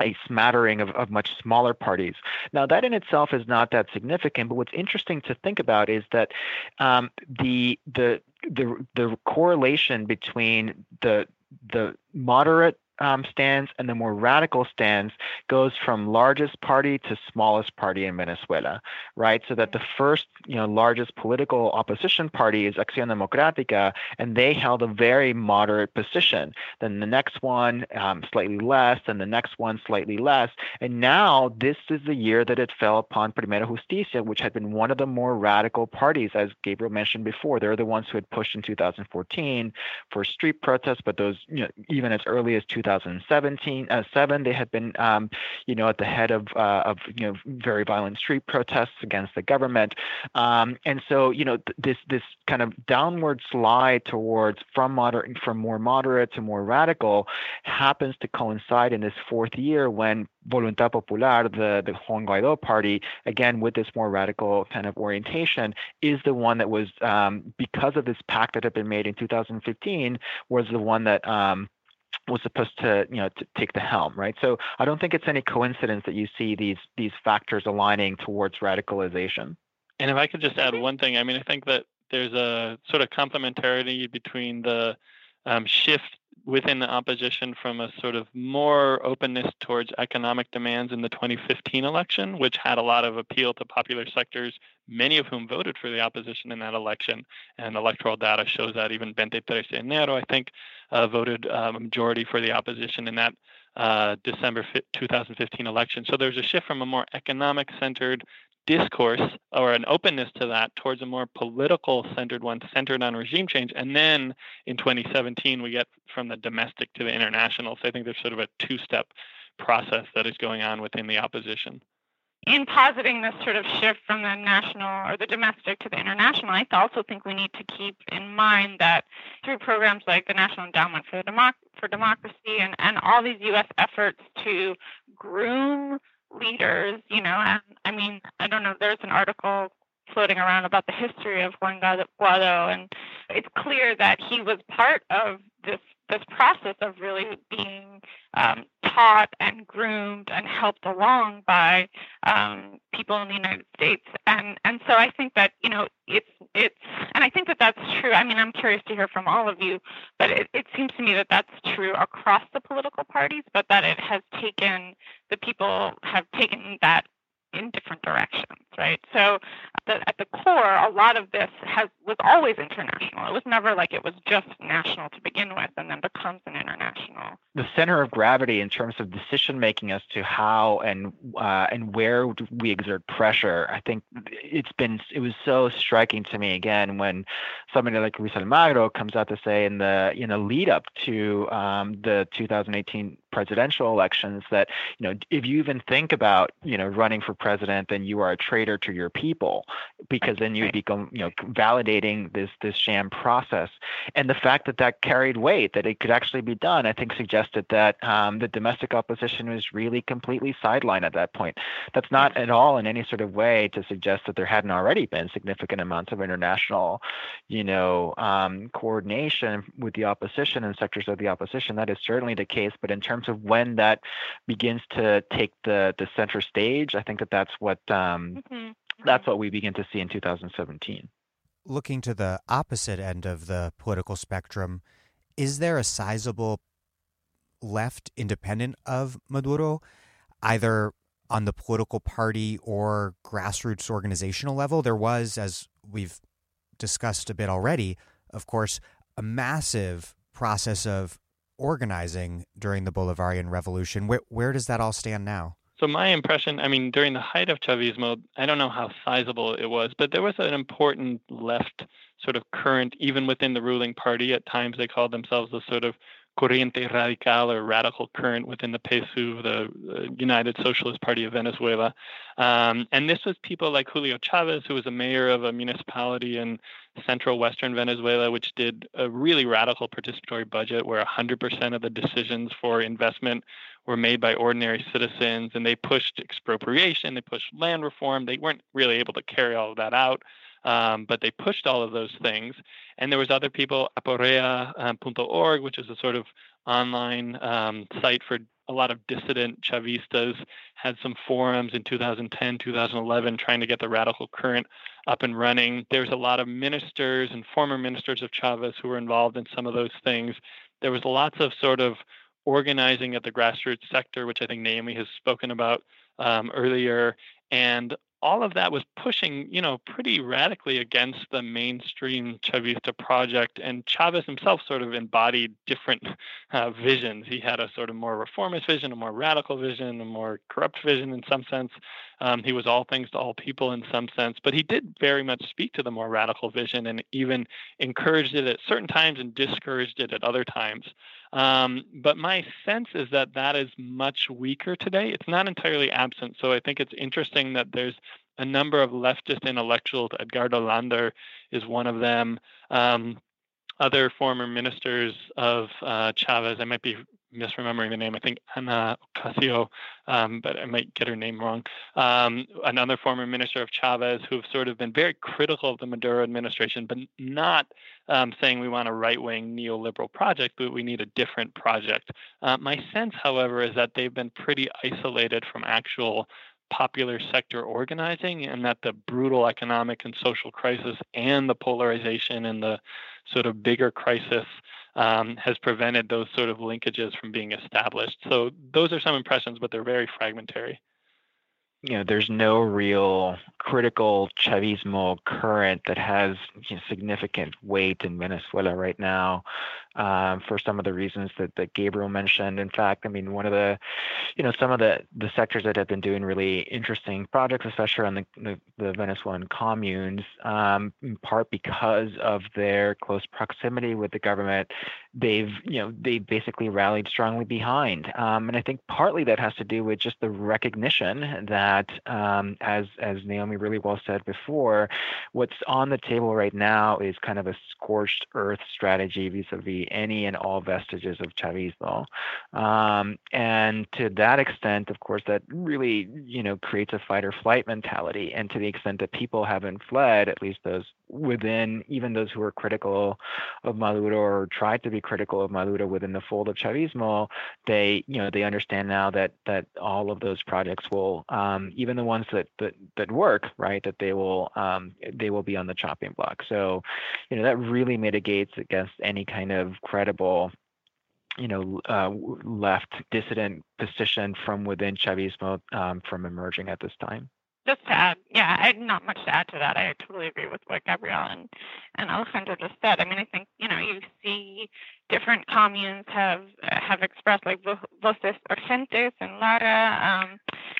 a smattering of, of much smaller parties. Now, that in itself is not that significant, but what's interesting to think about is that um, the the the the correlation between the the moderate um, stance and the more radical stance goes from largest party to smallest party in Venezuela, right? So that the first, you know, largest political opposition party is Acción Democrática, and they held a very moderate position. Then the next one, um, slightly less, and the next one, slightly less. And now this is the year that it fell upon Primera Justicia, which had been one of the more radical parties, as Gabriel mentioned before. They're the ones who had pushed in 2014 for street protests, but those, you know, even as early as 2000. 2017 uh, seven, they had been, um, you know, at the head of uh, of you know very violent street protests against the government, um, and so you know th- this this kind of downward slide towards from moderate from more moderate to more radical happens to coincide in this fourth year when Voluntad Popular, the, the Juan Guaido party, again with this more radical kind of orientation, is the one that was um, because of this pact that had been made in 2015 was the one that um, was supposed to you know to take the helm right? So i don't think it's any coincidence that you see these these factors aligning towards radicalization. And if i could just add one thing i mean i think that there's a sort of complementarity between the um, shift within the opposition from a sort of more openness towards economic demands in the 2015 election, which had a lot of appeal to popular sectors, many of whom voted for the opposition in that election. And electoral data shows that even 23 Enero, I think, uh, voted a majority for the opposition in that uh, December 2015 election. So there's a shift from a more economic centered discourse or an openness to that towards a more political centered one centered on regime change. And then in 2017, we get from the domestic to the international. So I think there's sort of a two step process that is going on within the opposition. In positing this sort of shift from the national or the domestic to the international, I also think we need to keep in mind that through programs like the National Endowment for, for Democracy and, and all these U.S. efforts to groom leaders, you know, and I mean, I don't know, there's an article floating around about the history of Juan Guaido, and it's clear that he was part of this this process of really being um, taught and groomed and helped along by um, people in the United States, and and so I think that you know it's it's and I think that that's true. I mean, I'm curious to hear from all of you, but it, it seems to me that that's true across the political parties, but that it has taken the people have taken that in different directions, right? So the, at the core, a lot of this has was always international. It was never like it was just national to begin with and then becomes an international. The center of gravity in terms of decision making as to how and uh, and where we exert pressure, I think it's been it was so striking to me again when somebody like Luis Almagro comes out to say in the you know lead up to um, the 2018 presidential elections that you know if you even think about you know running for president then you are a traitor to your people because then you become you know validating this this sham process. And the fact that that carried weight that it could actually be done i think suggested that um, the domestic opposition was really completely sidelined at that point. That's not at all in any sort of way to suggest that there hadn't already been significant amounts of international you know um, coordination with the opposition and sectors of the opposition. That is certainly the case but in terms terms of when that begins to take the the center stage, I think that that's what um, mm-hmm. that's what we begin to see in 2017. Looking to the opposite end of the political spectrum, is there a sizable left independent of Maduro, either on the political party or grassroots organizational level? There was, as we've discussed a bit already, of course, a massive process of organizing during the Bolivarian Revolution. Where, where does that all stand now? So my impression, I mean, during the height of Chavismo, I don't know how sizable it was, but there was an important left sort of current, even within the ruling party. At times, they called themselves the sort of corriente radical or radical current within the PSUV, the United Socialist Party of Venezuela. Um, and this was people like Julio Chavez, who was a mayor of a municipality in central western Venezuela, which did a really radical participatory budget where 100% of the decisions for investment were made by ordinary citizens. And they pushed expropriation, they pushed land reform. They weren't really able to carry all of that out. Um, but they pushed all of those things. And there was other people, aporrea.org, um, which is a sort of online um, site for a lot of dissident Chavistas, had some forums in 2010, 2011, trying to get the radical current up and running. There's a lot of ministers and former ministers of Chavez who were involved in some of those things. There was lots of sort of organizing at the grassroots sector, which I think Naomi has spoken about um, earlier, and all of that was pushing, you know, pretty radically against the mainstream Chavista project. And Chavez himself sort of embodied different [laughs] uh, visions. He had a sort of more reformist vision, a more radical vision, a more corrupt vision in some sense. Um, he was all things to all people in some sense, but he did very much speak to the more radical vision and even encouraged it at certain times and discouraged it at other times. Um, but my sense is that that is much weaker today. It's not entirely absent. So I think it's interesting that there's a number of leftist intellectuals. Edgardo Lander is one of them. Um, other former ministers of uh, Chavez, I might be misremembering the name. I think Ana Ocasio, um, but I might get her name wrong. Um, another former minister of Chavez who have sort of been very critical of the Maduro administration, but not um, saying we want a right wing neoliberal project, but we need a different project. Uh, my sense, however, is that they've been pretty isolated from actual popular sector organizing and that the brutal economic and social crisis and the polarization and the sort of bigger crisis um, has prevented those sort of linkages from being established. So those are some impressions, but they're very fragmentary you know, there's no real critical Chavismo current that has you know, significant weight in Venezuela right now for some of the reasons that, that Gabriel mentioned. In fact, I mean, one of the, you know, some of the, the sectors that have been doing really interesting projects, especially on the, the, the Venezuelan communes, um, in part because of their close proximity with the government, they've, you know, they basically rallied strongly behind. Um, and I think partly that has to do with just the recognition that, um, as, as Naomi really well said before, what's on the table right now is kind of a scorched earth strategy vis-a-vis any and all vestiges of Chavismo. Um, and to that extent, of course, that really, you know, creates a fight or flight mentality. And to the extent that people haven't fled, at least those within, even those who are critical of Maduro or tried to be critical of Maduro within the fold of Chavismo, they, you know, they understand now that that all of those projects will, um, even the ones that that that work, right, that they will um, they will be on the chopping block. So, you know, that really mitigates against any kind of credible you know, uh, left dissident position from within Chavismo um, from emerging at this time. Just to add, yeah, I not much to add to that. I totally agree with what Gabriel and, and Alejandro just said. I mean, I think you know you see different communes have have expressed like Voces Urgentes and Lara um,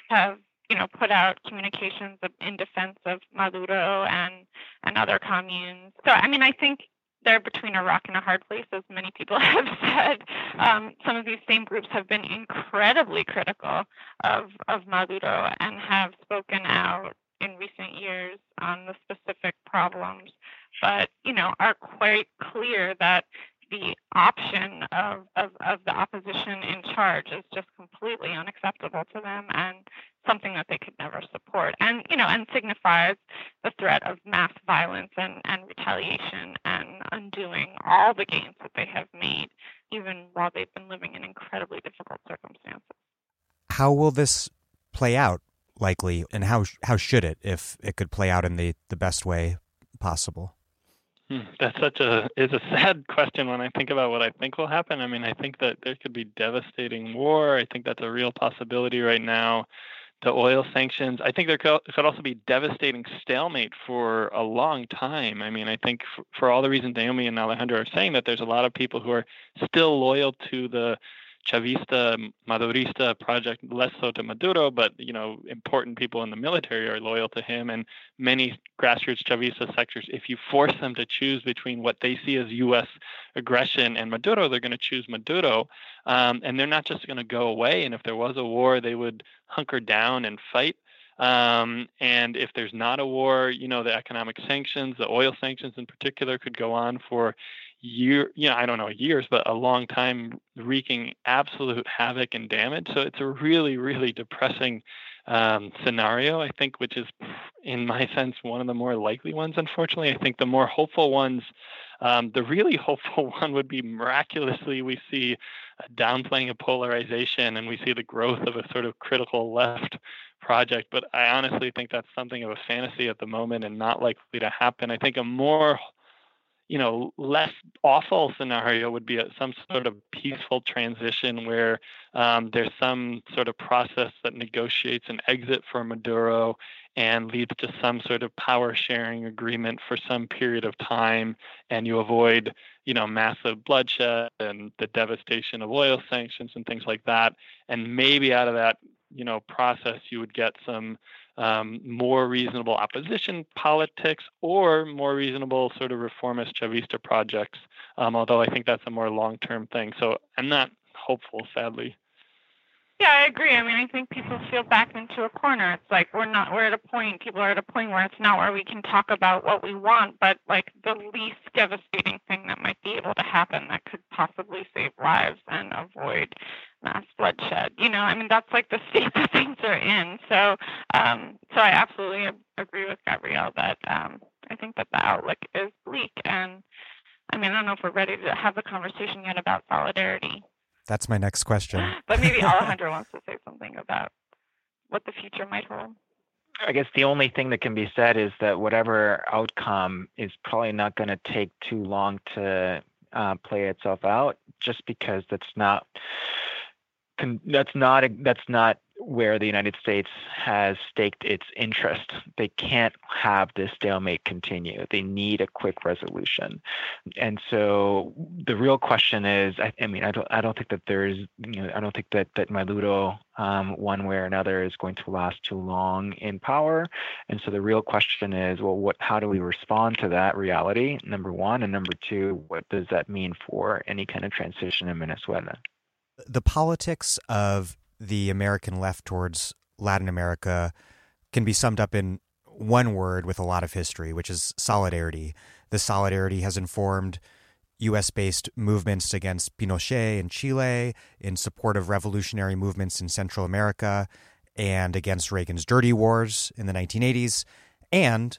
have you know put out communications in defense of Maduro and and other communes. So I mean, I think they're between a rock and a hard place, as many people [laughs] have said. Um, some of these same groups have been incredibly critical of, of Maduro and have spoken out in recent years on the specific problems, but you know are quite clear that the option of, of, of the opposition in charge is just completely unacceptable to them and something that they could never support and you know and signifies the threat of mass violence and, and retaliation and undoing all the gains that they have made even while they've been living in incredibly difficult circumstances how will this play out likely and how how should it if it could play out in the the best way possible Hmm, that's such a is a sad [laughs] question when I think about what I think will happen. I mean, I think that there could be devastating war. I think that's a real possibility right now. The oil sanctions. I think there could, could also be devastating stalemate for a long time. I mean, I think for, for all the reasons Naomi and Alejandro are saying that there's a lot of people who are still loyal to the Chavista Madurista project, less so to Maduro, but you know, important people in the military are loyal to him, and many grassroots Chavista sectors. If you force them to choose between what they see as U.S. aggression and Maduro, they're going to choose Maduro, um, and they're not just going to go away. And if there was a war, they would hunker down and fight. Um, and if there's not a war, you know, the economic sanctions, the oil sanctions in particular, could go on for year, you know, I don't know, years, but a long time wreaking absolute havoc and damage. So it's a really, really depressing um, scenario, I think, which is, in my [laughs] sense, one of the more likely ones, unfortunately. I think the more hopeful ones, um, the really [laughs] hopeful one would be miraculously we see a downplaying of polarization and we see the growth of a sort of critical left project. But I honestly think that's something of a fantasy at the moment and not likely to happen. I think a more you know, less awful scenario would be a, some sort of peaceful transition where um, there's some sort of process that negotiates an exit for Maduro and leads to some sort of power sharing agreement for some period of time, and you avoid, you know, massive bloodshed and the devastation of oil sanctions and things like that. And maybe out of that, you know, process, you would get some um, more reasonable opposition politics or more reasonable sort of reformist Chavista projects. Um, although I think that's a more long-term thing. So I'm not hopeful, sadly. Yeah, I agree. I mean, I think people feel backed into a corner. It's like we're not. We're at a point. People are at a point where it's not where we can talk about what we want, but like the least devastating thing that might be able to happen that could possibly save lives and avoid mass bloodshed. You know, I mean, that's like the state [laughs] that things are in. So, um, so I absolutely agree with Gabriel that um, I think that the outlook is bleak. And I mean, I don't know if we're ready to have the conversation yet about solidarity. That's my next question. [gasps] but maybe Alejandro wants to say something about what the future might hold. I guess the only thing that can be said is that whatever outcome is probably not going to take too long to uh, play itself out, just because that's not that's not that's not where the United States has staked its interest. They can't have this stalemate continue. They need a quick resolution. And so the real question is, I, I mean, I don't, I don't think that there's, you know, I don't think that that Maduro, um, one way or another, is going to last too long in power. And so the real question is, well, what, how do we respond to that reality? Number one, and number two, what does that mean for any kind of transition in Venezuela? The politics of the American left towards Latin America can be summed up in one word with a lot of history, which is solidarity. The solidarity has informed US based movements against Pinochet in Chile, in support of revolutionary movements in Central America, and against Reagan's dirty wars in the 1980s, and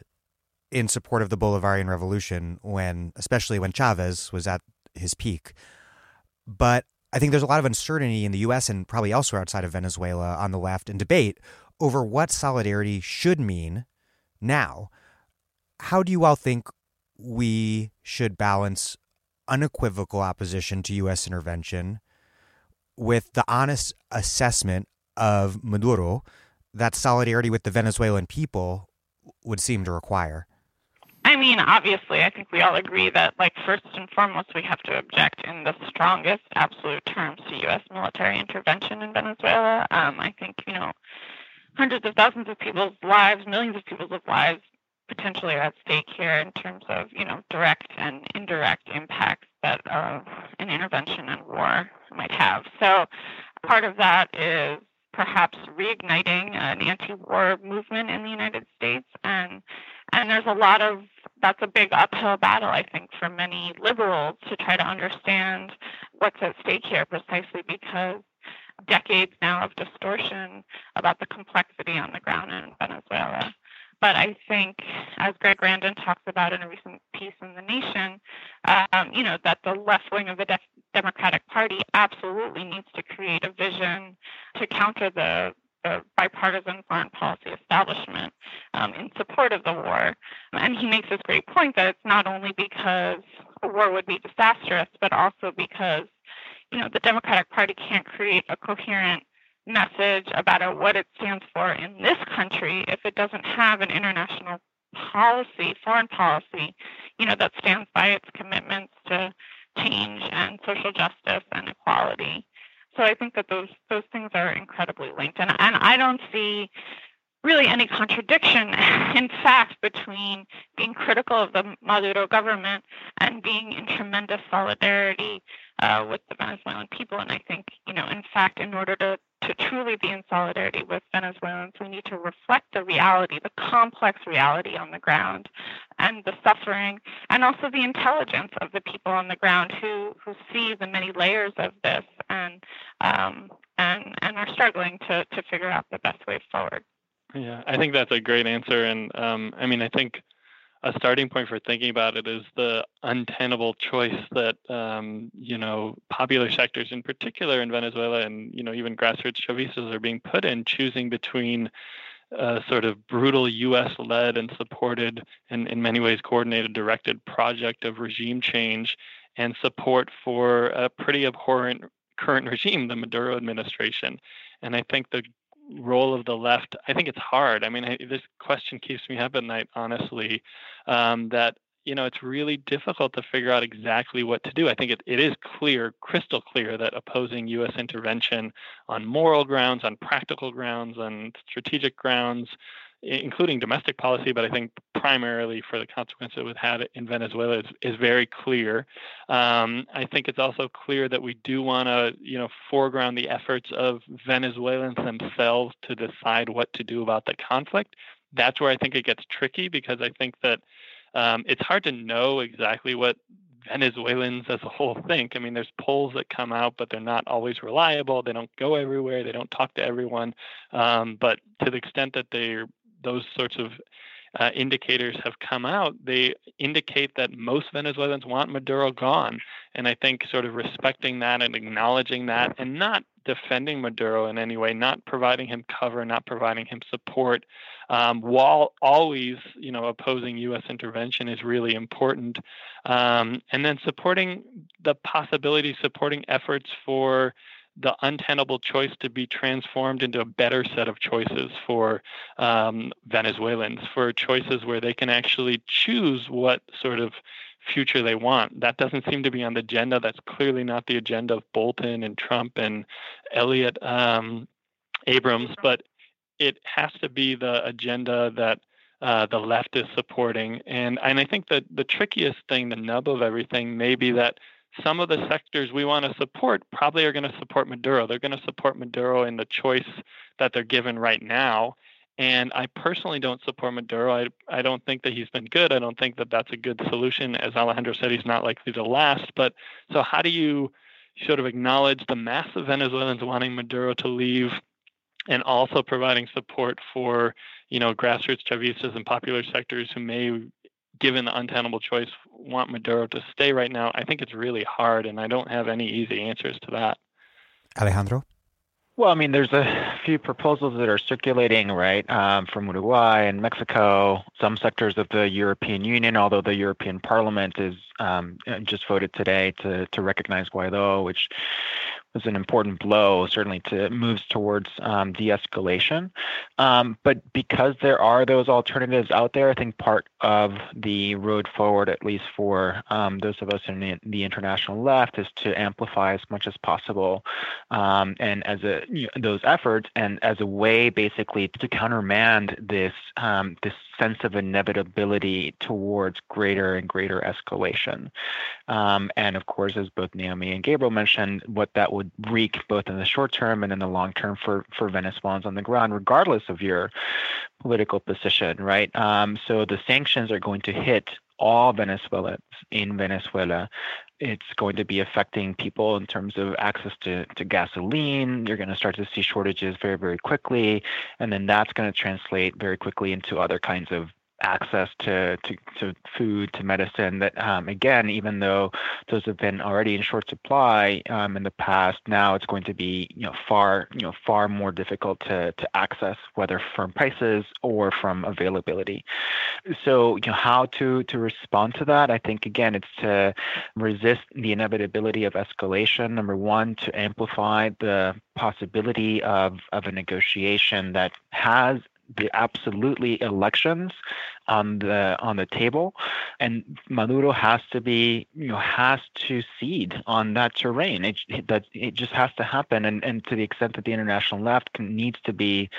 in support of the Bolivarian Revolution when especially when Chavez was at his peak. But I think there's a lot of uncertainty in the US and probably elsewhere outside of Venezuela on the left and debate over what solidarity should mean now. How do you all think we should balance unequivocal opposition to US intervention with the honest assessment of Maduro that solidarity with the Venezuelan people would seem to require? I mean, obviously, I think we all agree that, like, first and foremost, we have to object in the strongest absolute terms to U.S. military intervention in Venezuela. Um, I think, you know, hundreds of thousands of people's lives, millions of people's lives potentially are at stake here in terms of, you know, direct and indirect impacts that uh, an intervention and war might have. So part of that is perhaps reigniting an anti-war movement in the United States and and there's a lot of that's a big uphill battle, I think, for many liberals to try to understand what's at stake here, precisely because decades now of distortion about the complexity on the ground in Venezuela. But I think, as Greg Grandin talks about in a recent piece in The Nation, um, you know, that the left wing of the De- Democratic Party absolutely needs to create a vision to counter the the bipartisan foreign policy establishment um, in support of the war. And he makes this great point that it's not only because a war would be disastrous, but also because you know the Democratic Party can't create a coherent message about what it stands for in this country if it doesn't have an international policy, foreign policy, you know, that stands by its commitments to change and social justice and equality. So I think that those those things are incredibly linked, and and I don't see really any contradiction, [laughs] in fact, between being critical of the Maduro government and being in tremendous solidarity uh, with the Venezuelan people. And I think, you know, in fact, in order to, to truly be in solidarity with Venezuelans, we need to reflect the reality, the complex reality on the ground, and the suffering, and also the intelligence of the people on the ground who, who see the many layers of this and um, and and are struggling to to figure out the best way forward. Yeah, I think that's a great answer, and um, I mean, I think a starting point for thinking about it is the untenable choice that um, you know popular sectors, in particular in Venezuela, and you know even grassroots Chavistas are being put in, choosing between a sort of brutal U.S.-led and supported, and in many ways coordinated, directed project of regime change, and support for a pretty abhorrent current regime, the Maduro administration. And I think the role of the left, I think it's hard. I mean, I, this question keeps me up at night, honestly, um, that you know it's really difficult to figure out exactly what to do. I think it, it is clear, crystal clear, that opposing U.S. intervention on moral grounds, on practical grounds, on strategic grounds, including domestic policy, but I think primarily for the consequences it would have in Venezuela is, is very clear. Um, I think it's also clear that we do want to, you know, foreground the efforts of Venezuelans themselves to decide what to do about the conflict. That's where I think it gets tricky because I think that um, it's hard to know exactly what Venezuelans as a whole think. I mean, there's polls that come out, but they're not always reliable. They don't go everywhere. They don't talk to everyone. Um, but to the extent that they're those sorts of uh, indicators have come out, they indicate that most Venezuelans want Maduro gone. And I think sort of respecting that and acknowledging that and not defending Maduro in any way, not providing him cover, not providing him support, um, while always, you know, opposing U.S. intervention is really important. Um, and then supporting the possibility, supporting efforts for the untenable choice to be transformed into a better set of choices for um, Venezuelans, for choices where they can actually choose what sort of future they want. That doesn't seem to be on the agenda. That's clearly not the agenda of Bolton and Trump and Elliot um, Abrams, but it has to be the agenda that uh, the left is supporting. And and I think that the trickiest thing, the nub of everything, may be that some of the sectors we want to support probably are going to support Maduro. They're going to support Maduro in the choice that they're given right now. And I personally don't support Maduro. I, I don't think that he's been good. I don't think that that's a good solution. As Alejandro said, he's not likely to last. But so, how do you sort of acknowledge the mass of Venezuelans wanting Maduro to leave and also providing support for you know grassroots chavistas and popular sectors who may given the untenable choice, want Maduro to stay right now, I think it's really hard, and I don't have any easy answers to that. Alejandro? Well, I mean, there's a few proposals that are circulating, right, um, from Uruguay and Mexico, some sectors of the European Union, although the European Parliament is just voted today to, to recognize Guaido, which was an important blow, certainly to moves towards um, de-escalation. Um, but because there are those alternatives out there, I think part of the road forward, at least for um, those of us in the, the, international left, is to amplify as much as possible, um, and as a you know, those efforts, and as a way basically to countermand this um, this sense of inevitability towards greater and greater escalation. Um, and of course, as both Naomi and Gabriel mentioned, what that would wreak both in the short term and in the long term for, for Venezuelans on the ground, regardless of your political position, right? Um, so the sanctions are going to hit all Venezuelans in Venezuela. It's going to be affecting people in terms of access to, to gasoline. You're going to start to see shortages very, very quickly. And then that's going to translate very quickly into other kinds of access to, to, to food, to medicine. That um, again, even though those have been already in short supply um, in the past, now it's going to be you know far you know far more difficult to, to access, whether from prices or from availability. So you know how to to respond to that. I think again, it's to resist the inevitability of escalation. Number one, to amplify the possibility of, of a negotiation that has the absolutely elections on the on the table, and Maduro has to be you know has to cede on that terrain. It that it just has to happen, and and to the extent that the international left can, needs to be,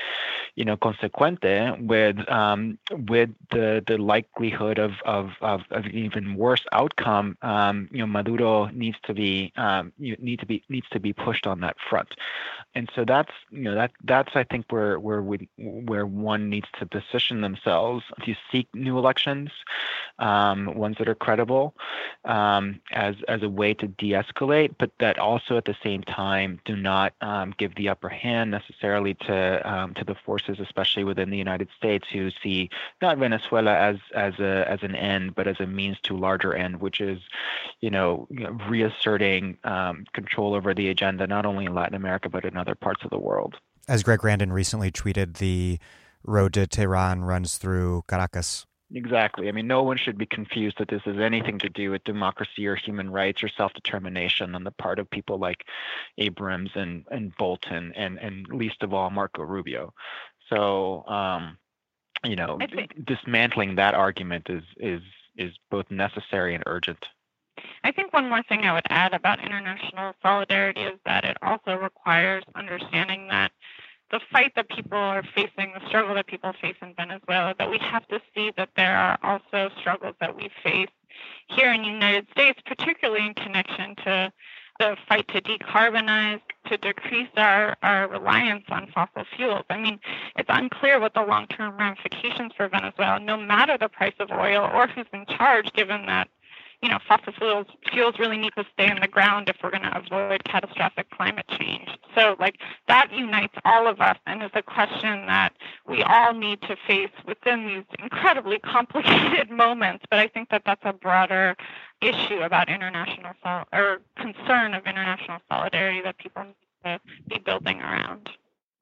you know, consequente with um, with the the likelihood of of of, of even worse outcome. Um, you know, Maduro needs to be um, you need to be needs to be pushed on that front, and so that's you know that that's I think where where we where one needs to position themselves to seek new elections, um, ones that are credible, um, as as a way to de-escalate, but that also at the same time do not um, give the upper hand necessarily to um, to the forces, especially within the United States, who see not Venezuela as as a as an end, but as a means to larger end, which is, you know, reasserting um, control over the agenda not only in Latin America but in other parts of the world. As Greg Grandin recently tweeted, the road to Tehran runs through Caracas. Exactly. I mean, no one should be confused that this has anything to do with democracy or human rights or self-determination on the part of people like Abrams and, and Bolton and, and least of all Marco Rubio. So, um, you know, think, dismantling that argument is is is both necessary and urgent. I think one more thing I would add about international solidarity is that it also requires understanding that the fight that people are facing, the struggle that people face in Venezuela, that we have to see that there are also struggles that we face here in the United States, particularly in connection to the fight to decarbonize, to decrease our, our reliance on fossil fuels. I mean, it's unclear what the long term ramifications for Venezuela, no matter the price of oil or who's in charge, given that you know, fossil fuels fuels really need to stay in the ground if we're going to avoid catastrophic climate change. So, like that unites all of us, and is a question that we all need to face within these incredibly complicated [laughs] moments. But I think that that's a broader issue about international sol- or concern of international solidarity that people need to be building around.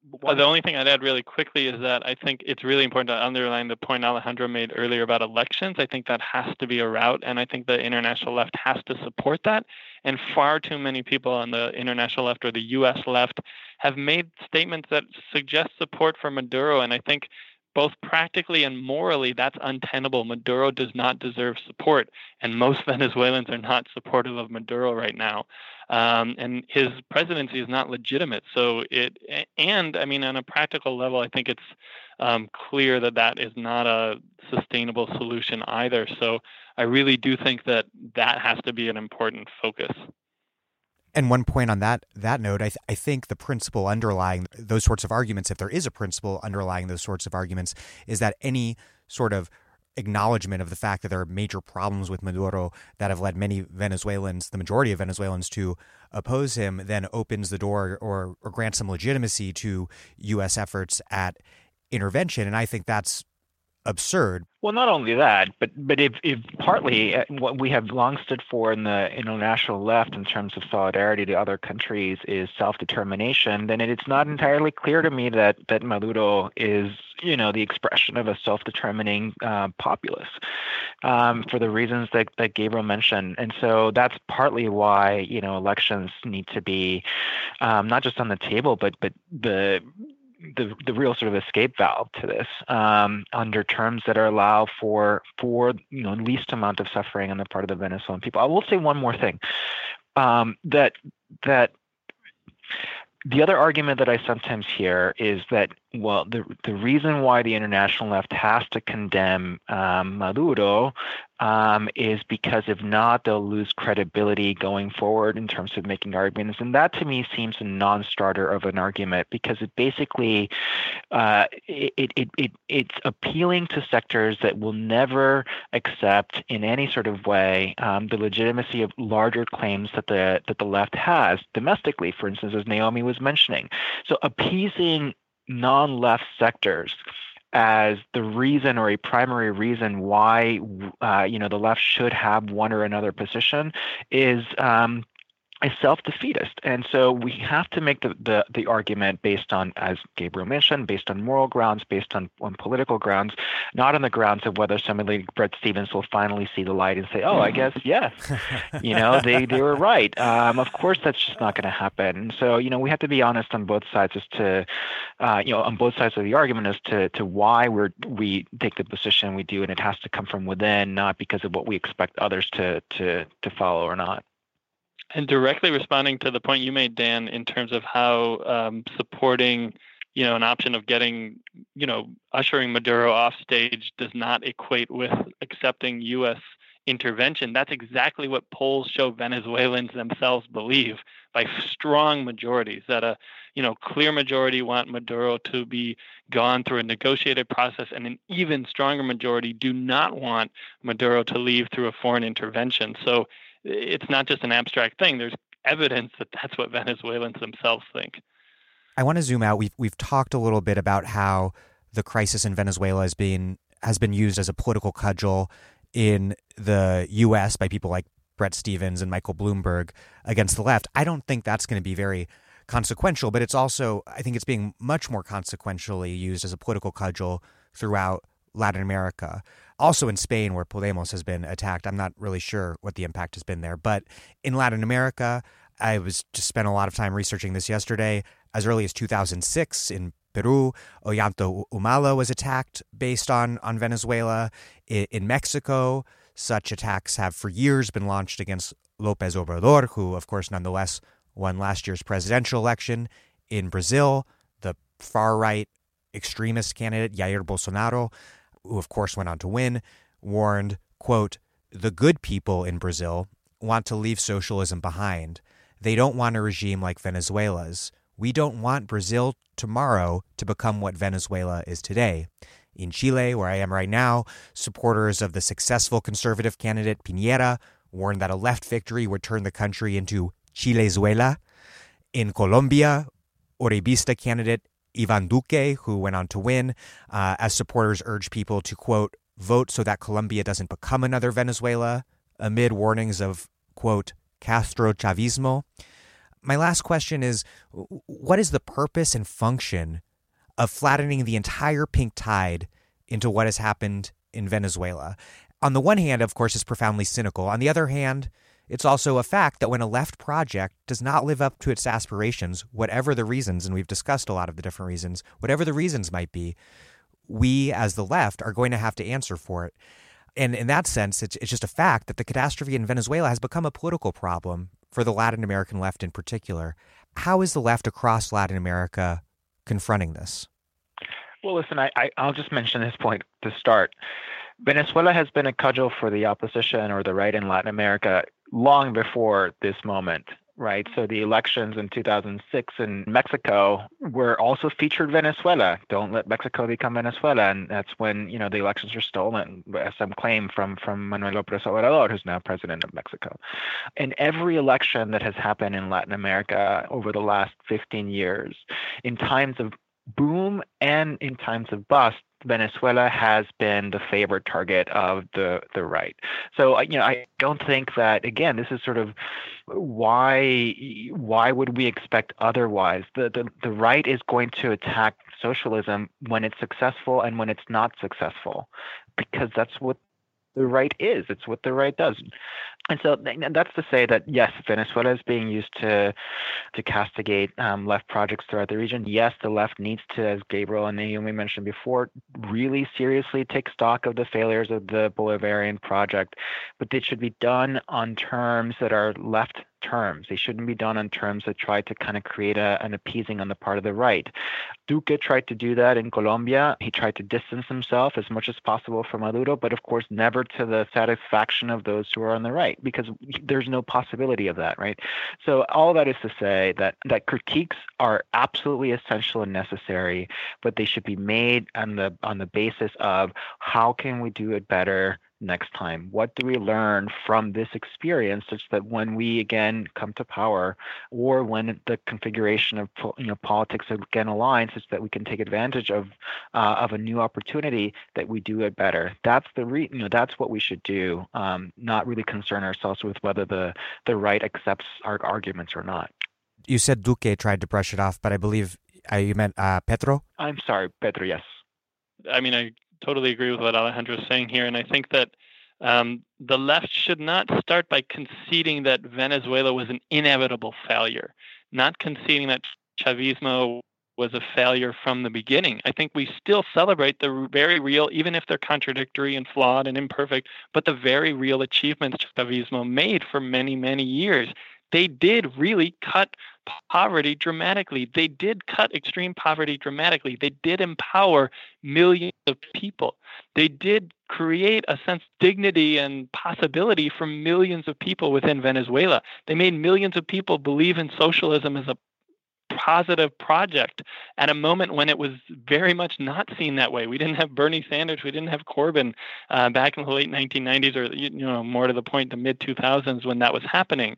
Oh, well, the only thing I'd add really quickly is that I think it's really important to underline the point Alejandro made earlier about elections. I think that has to be a route, and I think the international left has to support that. And far too many people on the international left or the U.S. left have made statements that suggest support for Maduro, and I think both practically and morally, that's untenable. Maduro does not deserve support, and most [laughs] Venezuelans are not supportive of Maduro right now. Um, and his presidency is not legitimate. So it, and I mean, on a practical level, I think it's um, clear that that is not a sustainable solution either. So I really do think that that has to be an important focus. And one point on that that note, I, th- I think the principle underlying those sorts of arguments, if there is a principle underlying those sorts of arguments, is that any sort of acknowledgement of the fact that there are major problems with Maduro that have led many Venezuelans, the majority of Venezuelans, to oppose him, then opens the door or, or grants some legitimacy to U.S. efforts at intervention. And I think that's absurd. Well, not only that, but but if, if partly uh, what we have long stood for in the international left in terms of solidarity to other countries is self-determination, then it's not entirely clear to me that that Maduro is you know the expression of a self-determining uh, populace um, for the reasons that, that Gabriel mentioned, and so that's partly why you know elections need to be um, not just on the table, but but the the the real sort of escape valve to this um, under terms that are allow for for you know least amount of suffering on the part of the Venezuelan people. I will say one more thing um, that that the other argument that I sometimes hear is that well, the the reason why the international left has to condemn um, Maduro um, is because if not, they'll lose credibility going forward in terms of making arguments, and that to me seems a non-starter of an argument because it basically uh, it, it it it's appealing to sectors that will never accept in any sort of way um, the legitimacy of larger claims that the that the left has domestically, for instance, as Naomi was mentioning. So appeasing non-left sectors as the reason or a primary reason why uh, you know the left should have one or another position is um, is self-defeatist. And so we have to make the, the, the, argument based on, as Gabriel mentioned, based on moral grounds, based on, on political grounds, not on the grounds of whether somebody like Bret Stephens will finally see the light and say, oh, I guess, yes, [laughs] you know, they, they were right. Um, of course, that's just not going to happen. So, you know, we have to be honest on both sides as to, uh, you know, on both sides of the argument as to, to why we're, we take the position we do, and it has to come from within, not because of what we expect others to, to, to follow or not. And directly responding to the point you made, Dan, in terms of how um, supporting, you know, an option of getting, you know, ushering Maduro off stage does not equate with accepting U.S. intervention. That's exactly what polls show Venezuelans themselves believe by strong majorities. That a, you know, clear majority want Maduro to be gone through a negotiated process, and an even stronger majority do not want Maduro to leave through a foreign intervention. So it's not just an abstract thing. There's evidence that that's what Venezuelans themselves think. I want to zoom out. We've we've talked a little bit about how the crisis in Venezuela has been has been used as a political cudgel in the U.S. by people like Bret Stephens and Michael Bloomberg against the left. I don't think that's going to be very consequential, but it's also I think it's being much more consequentially used as a political cudgel throughout Latin America. Also in Spain, where Podemos has been attacked. I'm not really sure what the impact has been there. But in Latin America, I was just spent a lot of time researching this yesterday. As early as 2006 in Peru, Ollanta Humala was attacked based on, on Venezuela. In, in Mexico, such attacks have for years been launched against Lopez Obrador, who, of course, nonetheless won last year's presidential election. In Brazil, the far right extremist candidate Jair Bolsonaro who of course went on to win, warned, quote, the good people in Brazil want to leave socialism behind. They don't want a regime like Venezuela's. We don't want Brazil tomorrow to become what Venezuela is today. In Chile, where I am right now, supporters of the successful conservative candidate Piñera warned that a left victory would turn the country into Chilezuela. In Colombia, Uribista candidate Ivan Duque, who went on to win, uh, as supporters urge people to, quote, vote so that Colombia doesn't become another Venezuela, amid warnings of, quote, Castro Chavismo. My last question is what is the purpose and function of flattening the entire pink tide into what has happened in Venezuela? On the one hand, of course, it's profoundly cynical. On the other hand, it's also a fact that when a left project does not live up to its aspirations, whatever the reasons, and we've discussed a lot of the different reasons, whatever the reasons might be, we as the left are going to have to answer for it. And in that sense, it's, it's just a fact that the catastrophe in Venezuela has become a political problem for the Latin American left in particular. How is the left across Latin America confronting this? Well, listen, I, I, will just mention this point to start. Venezuela has been a cudgel for the opposition or the right in Latin America long before this moment, right? So the elections in 2006 in Mexico were also featured Venezuela. Don't let Mexico become Venezuela, and that's when you know the elections were stolen, as some claim from from Manuel López Obrador, who's now president of Mexico. In every election that has happened in Latin America over the last 15 years, in times of boom and in times of bust, Venezuela has been the favorite target of the the right. So uh, you know, I don't think that again, this is sort of why why would we expect otherwise? The the, the right is going to attack socialism when it's successful and when it's not successful, because that's what the right is. It's what the right does. And so that's to say that yes, Venezuela is being used to to castigate um, left projects throughout the region. Yes, the left needs to, as Gabriel and Naomi mentioned before, really seriously take stock of the failures of the Bolivarian project, but it should be done on terms that are left terms. They shouldn't be done on terms that try to kind of create a, an appeasing on the part of the right. Duque tried to do that in Colombia. He tried to distance himself as much as possible from Maduro, but of course, never to the satisfaction of those who are on the right because there's no possibility of that, right? So all that is to say that that critiques are absolutely essential and necessary, but they should be made on the on the basis of how can we do it better next time? What do we learn from this experience such that when we again come to power or when the configuration of you know politics again aligns such that we can take advantage of uh, of a new opportunity that we do it better. That's the re- you know that's what we should do, um, not really concern ourselves with whether the the right accepts our arguments or not. You said Duque tried to brush it off, but I believe uh, you meant uh, Petro. I'm sorry, Petro. Yes. I mean, I totally agree with what Alejandro is saying here, and I think that um, the left should not start by conceding that Venezuela was an inevitable failure, not conceding that Chavismo was a failure from the beginning. I think we still celebrate the very real, even if they're contradictory and flawed and imperfect, but the very real achievements Chavismo made for many, many years they did really cut poverty dramatically. They did cut extreme poverty dramatically. They did empower millions of people. They did create a sense of dignity and possibility for millions of people within Venezuela. They made millions of people believe in socialism as a positive project at a moment when it was very much not seen that way. We didn't have Bernie Sanders, we didn't have Corbyn uh, back in the late 1990s, or you know, more to the point, the mid 2000s when that was happening.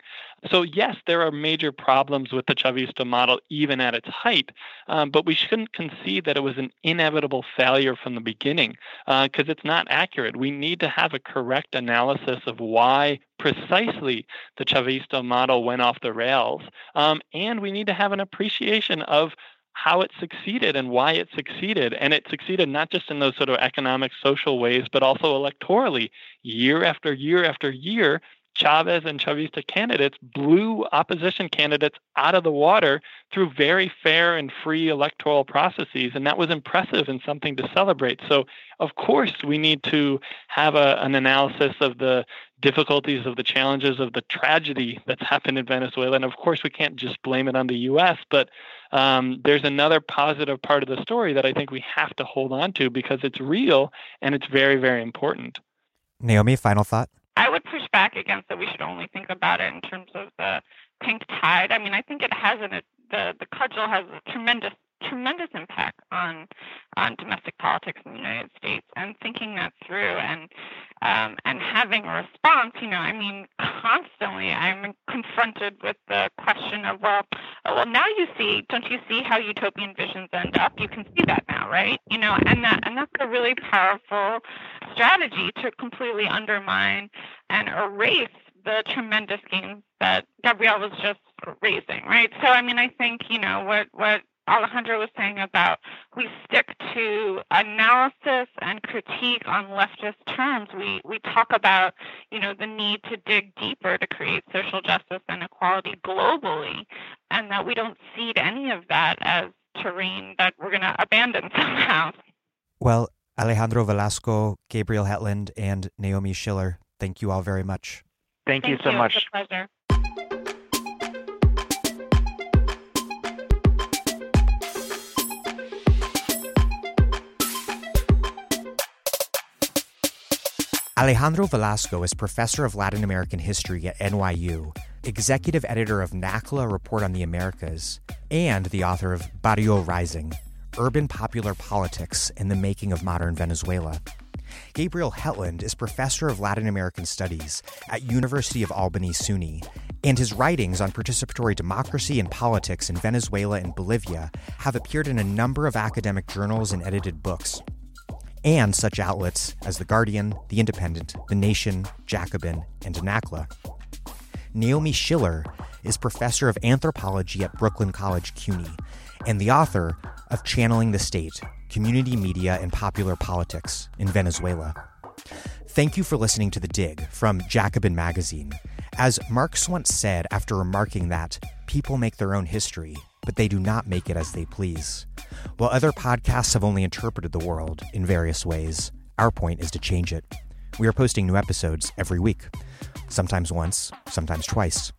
So yes, there are major problems with the Chavista model even at its height, um, but we shouldn't concede that it was an inevitable failure from the beginning because uh, it's not accurate. We need to have a correct analysis of why precisely the Chavista model went off the rails. Um, and we need to have an appreciation of how it succeeded and why it succeeded. And it succeeded not just in those sort of economic, social ways, but also electorally. Year after year after year, Chavez and Chavista candidates blew opposition candidates out of the water through very fair and free electoral processes. And that was impressive and something to celebrate. So, of course, we need to have a, an analysis of the difficulties, of the challenges, of the tragedy that's happened in Venezuela. And of course, we can't just blame it on the U.S., but um, there's another positive part of the story that I think we have to hold on to because it's real and it's very, very important. Naomi, final thought? I would push back against that we should only think about it in terms of the pink tide. I mean, I think it has an, the the cudgel has a tremendous tremendous impact on on domestic politics in the United States and thinking that through and um, and having a response. You know, I mean, constantly I'm confronted with the question of well, Oh, well now you see, don't you see how utopian visions end up? You can see that now, right? You know, and that and that's a really powerful strategy to completely undermine and erase the tremendous gains that Gabriel was just raising, right? So I mean, I think you know what what Alejandro was saying about we stick to analysis and critique on leftist terms. We we talk about you know the need to dig deeper to create social justice and equality globally, and that we don't cede any of that as terrain that we're going to abandon [laughs] somehow. Well, Alejandro Velasco, Gabriel Hetland, and Naomi Schiller, thank you all very much. Thank, Thank you so you. much. It's a pleasure. Alejandro Velasco is professor of Latin American history at NYU, executive editor of NACLA Report on the Americas, and the author of Barrio Rising Urban Popular Politics and the Making of Modern Venezuela. Gabriel Hetland is professor of Latin American Studies at University of Albany SUNY, and his writings on participatory democracy and politics in Venezuela and Bolivia have appeared in a number of academic journals and edited books and such outlets as The Guardian, The Independent, The Nation, Jacobin, and NACLA. Naomi Schiller is professor of anthropology at Brooklyn College CUNY and the author of Channeling the State Community Media and Popular Politics in Venezuela. Thank you for listening to The Dig from Jacobin Magazine. As Marx once said after remarking that people make their own history, but they do not make it as they please. While other podcasts have only interpreted the world in various ways, our point is to change it. We are posting new episodes every week, sometimes once, sometimes twice.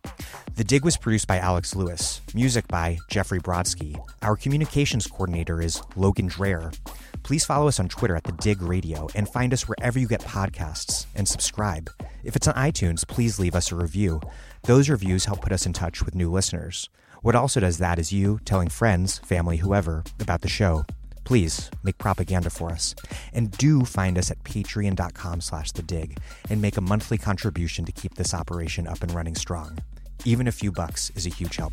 The Dig was produced by Alex Lewis, music by Jeffrey Brodsky. Our communications coordinator is Logan Dreher. Please follow us on Twitter at The Dig Radio and find us wherever you get podcasts and subscribe. If it's on iTunes, please leave us a review. Those reviews help put us in touch with new listeners. What also does that is you telling friends, family, whoever about the show. Please make propaganda for us. And do find us at patreon.com slash the dig and make a monthly contribution to keep this operation up and running strong. Even a few bucks is a huge help.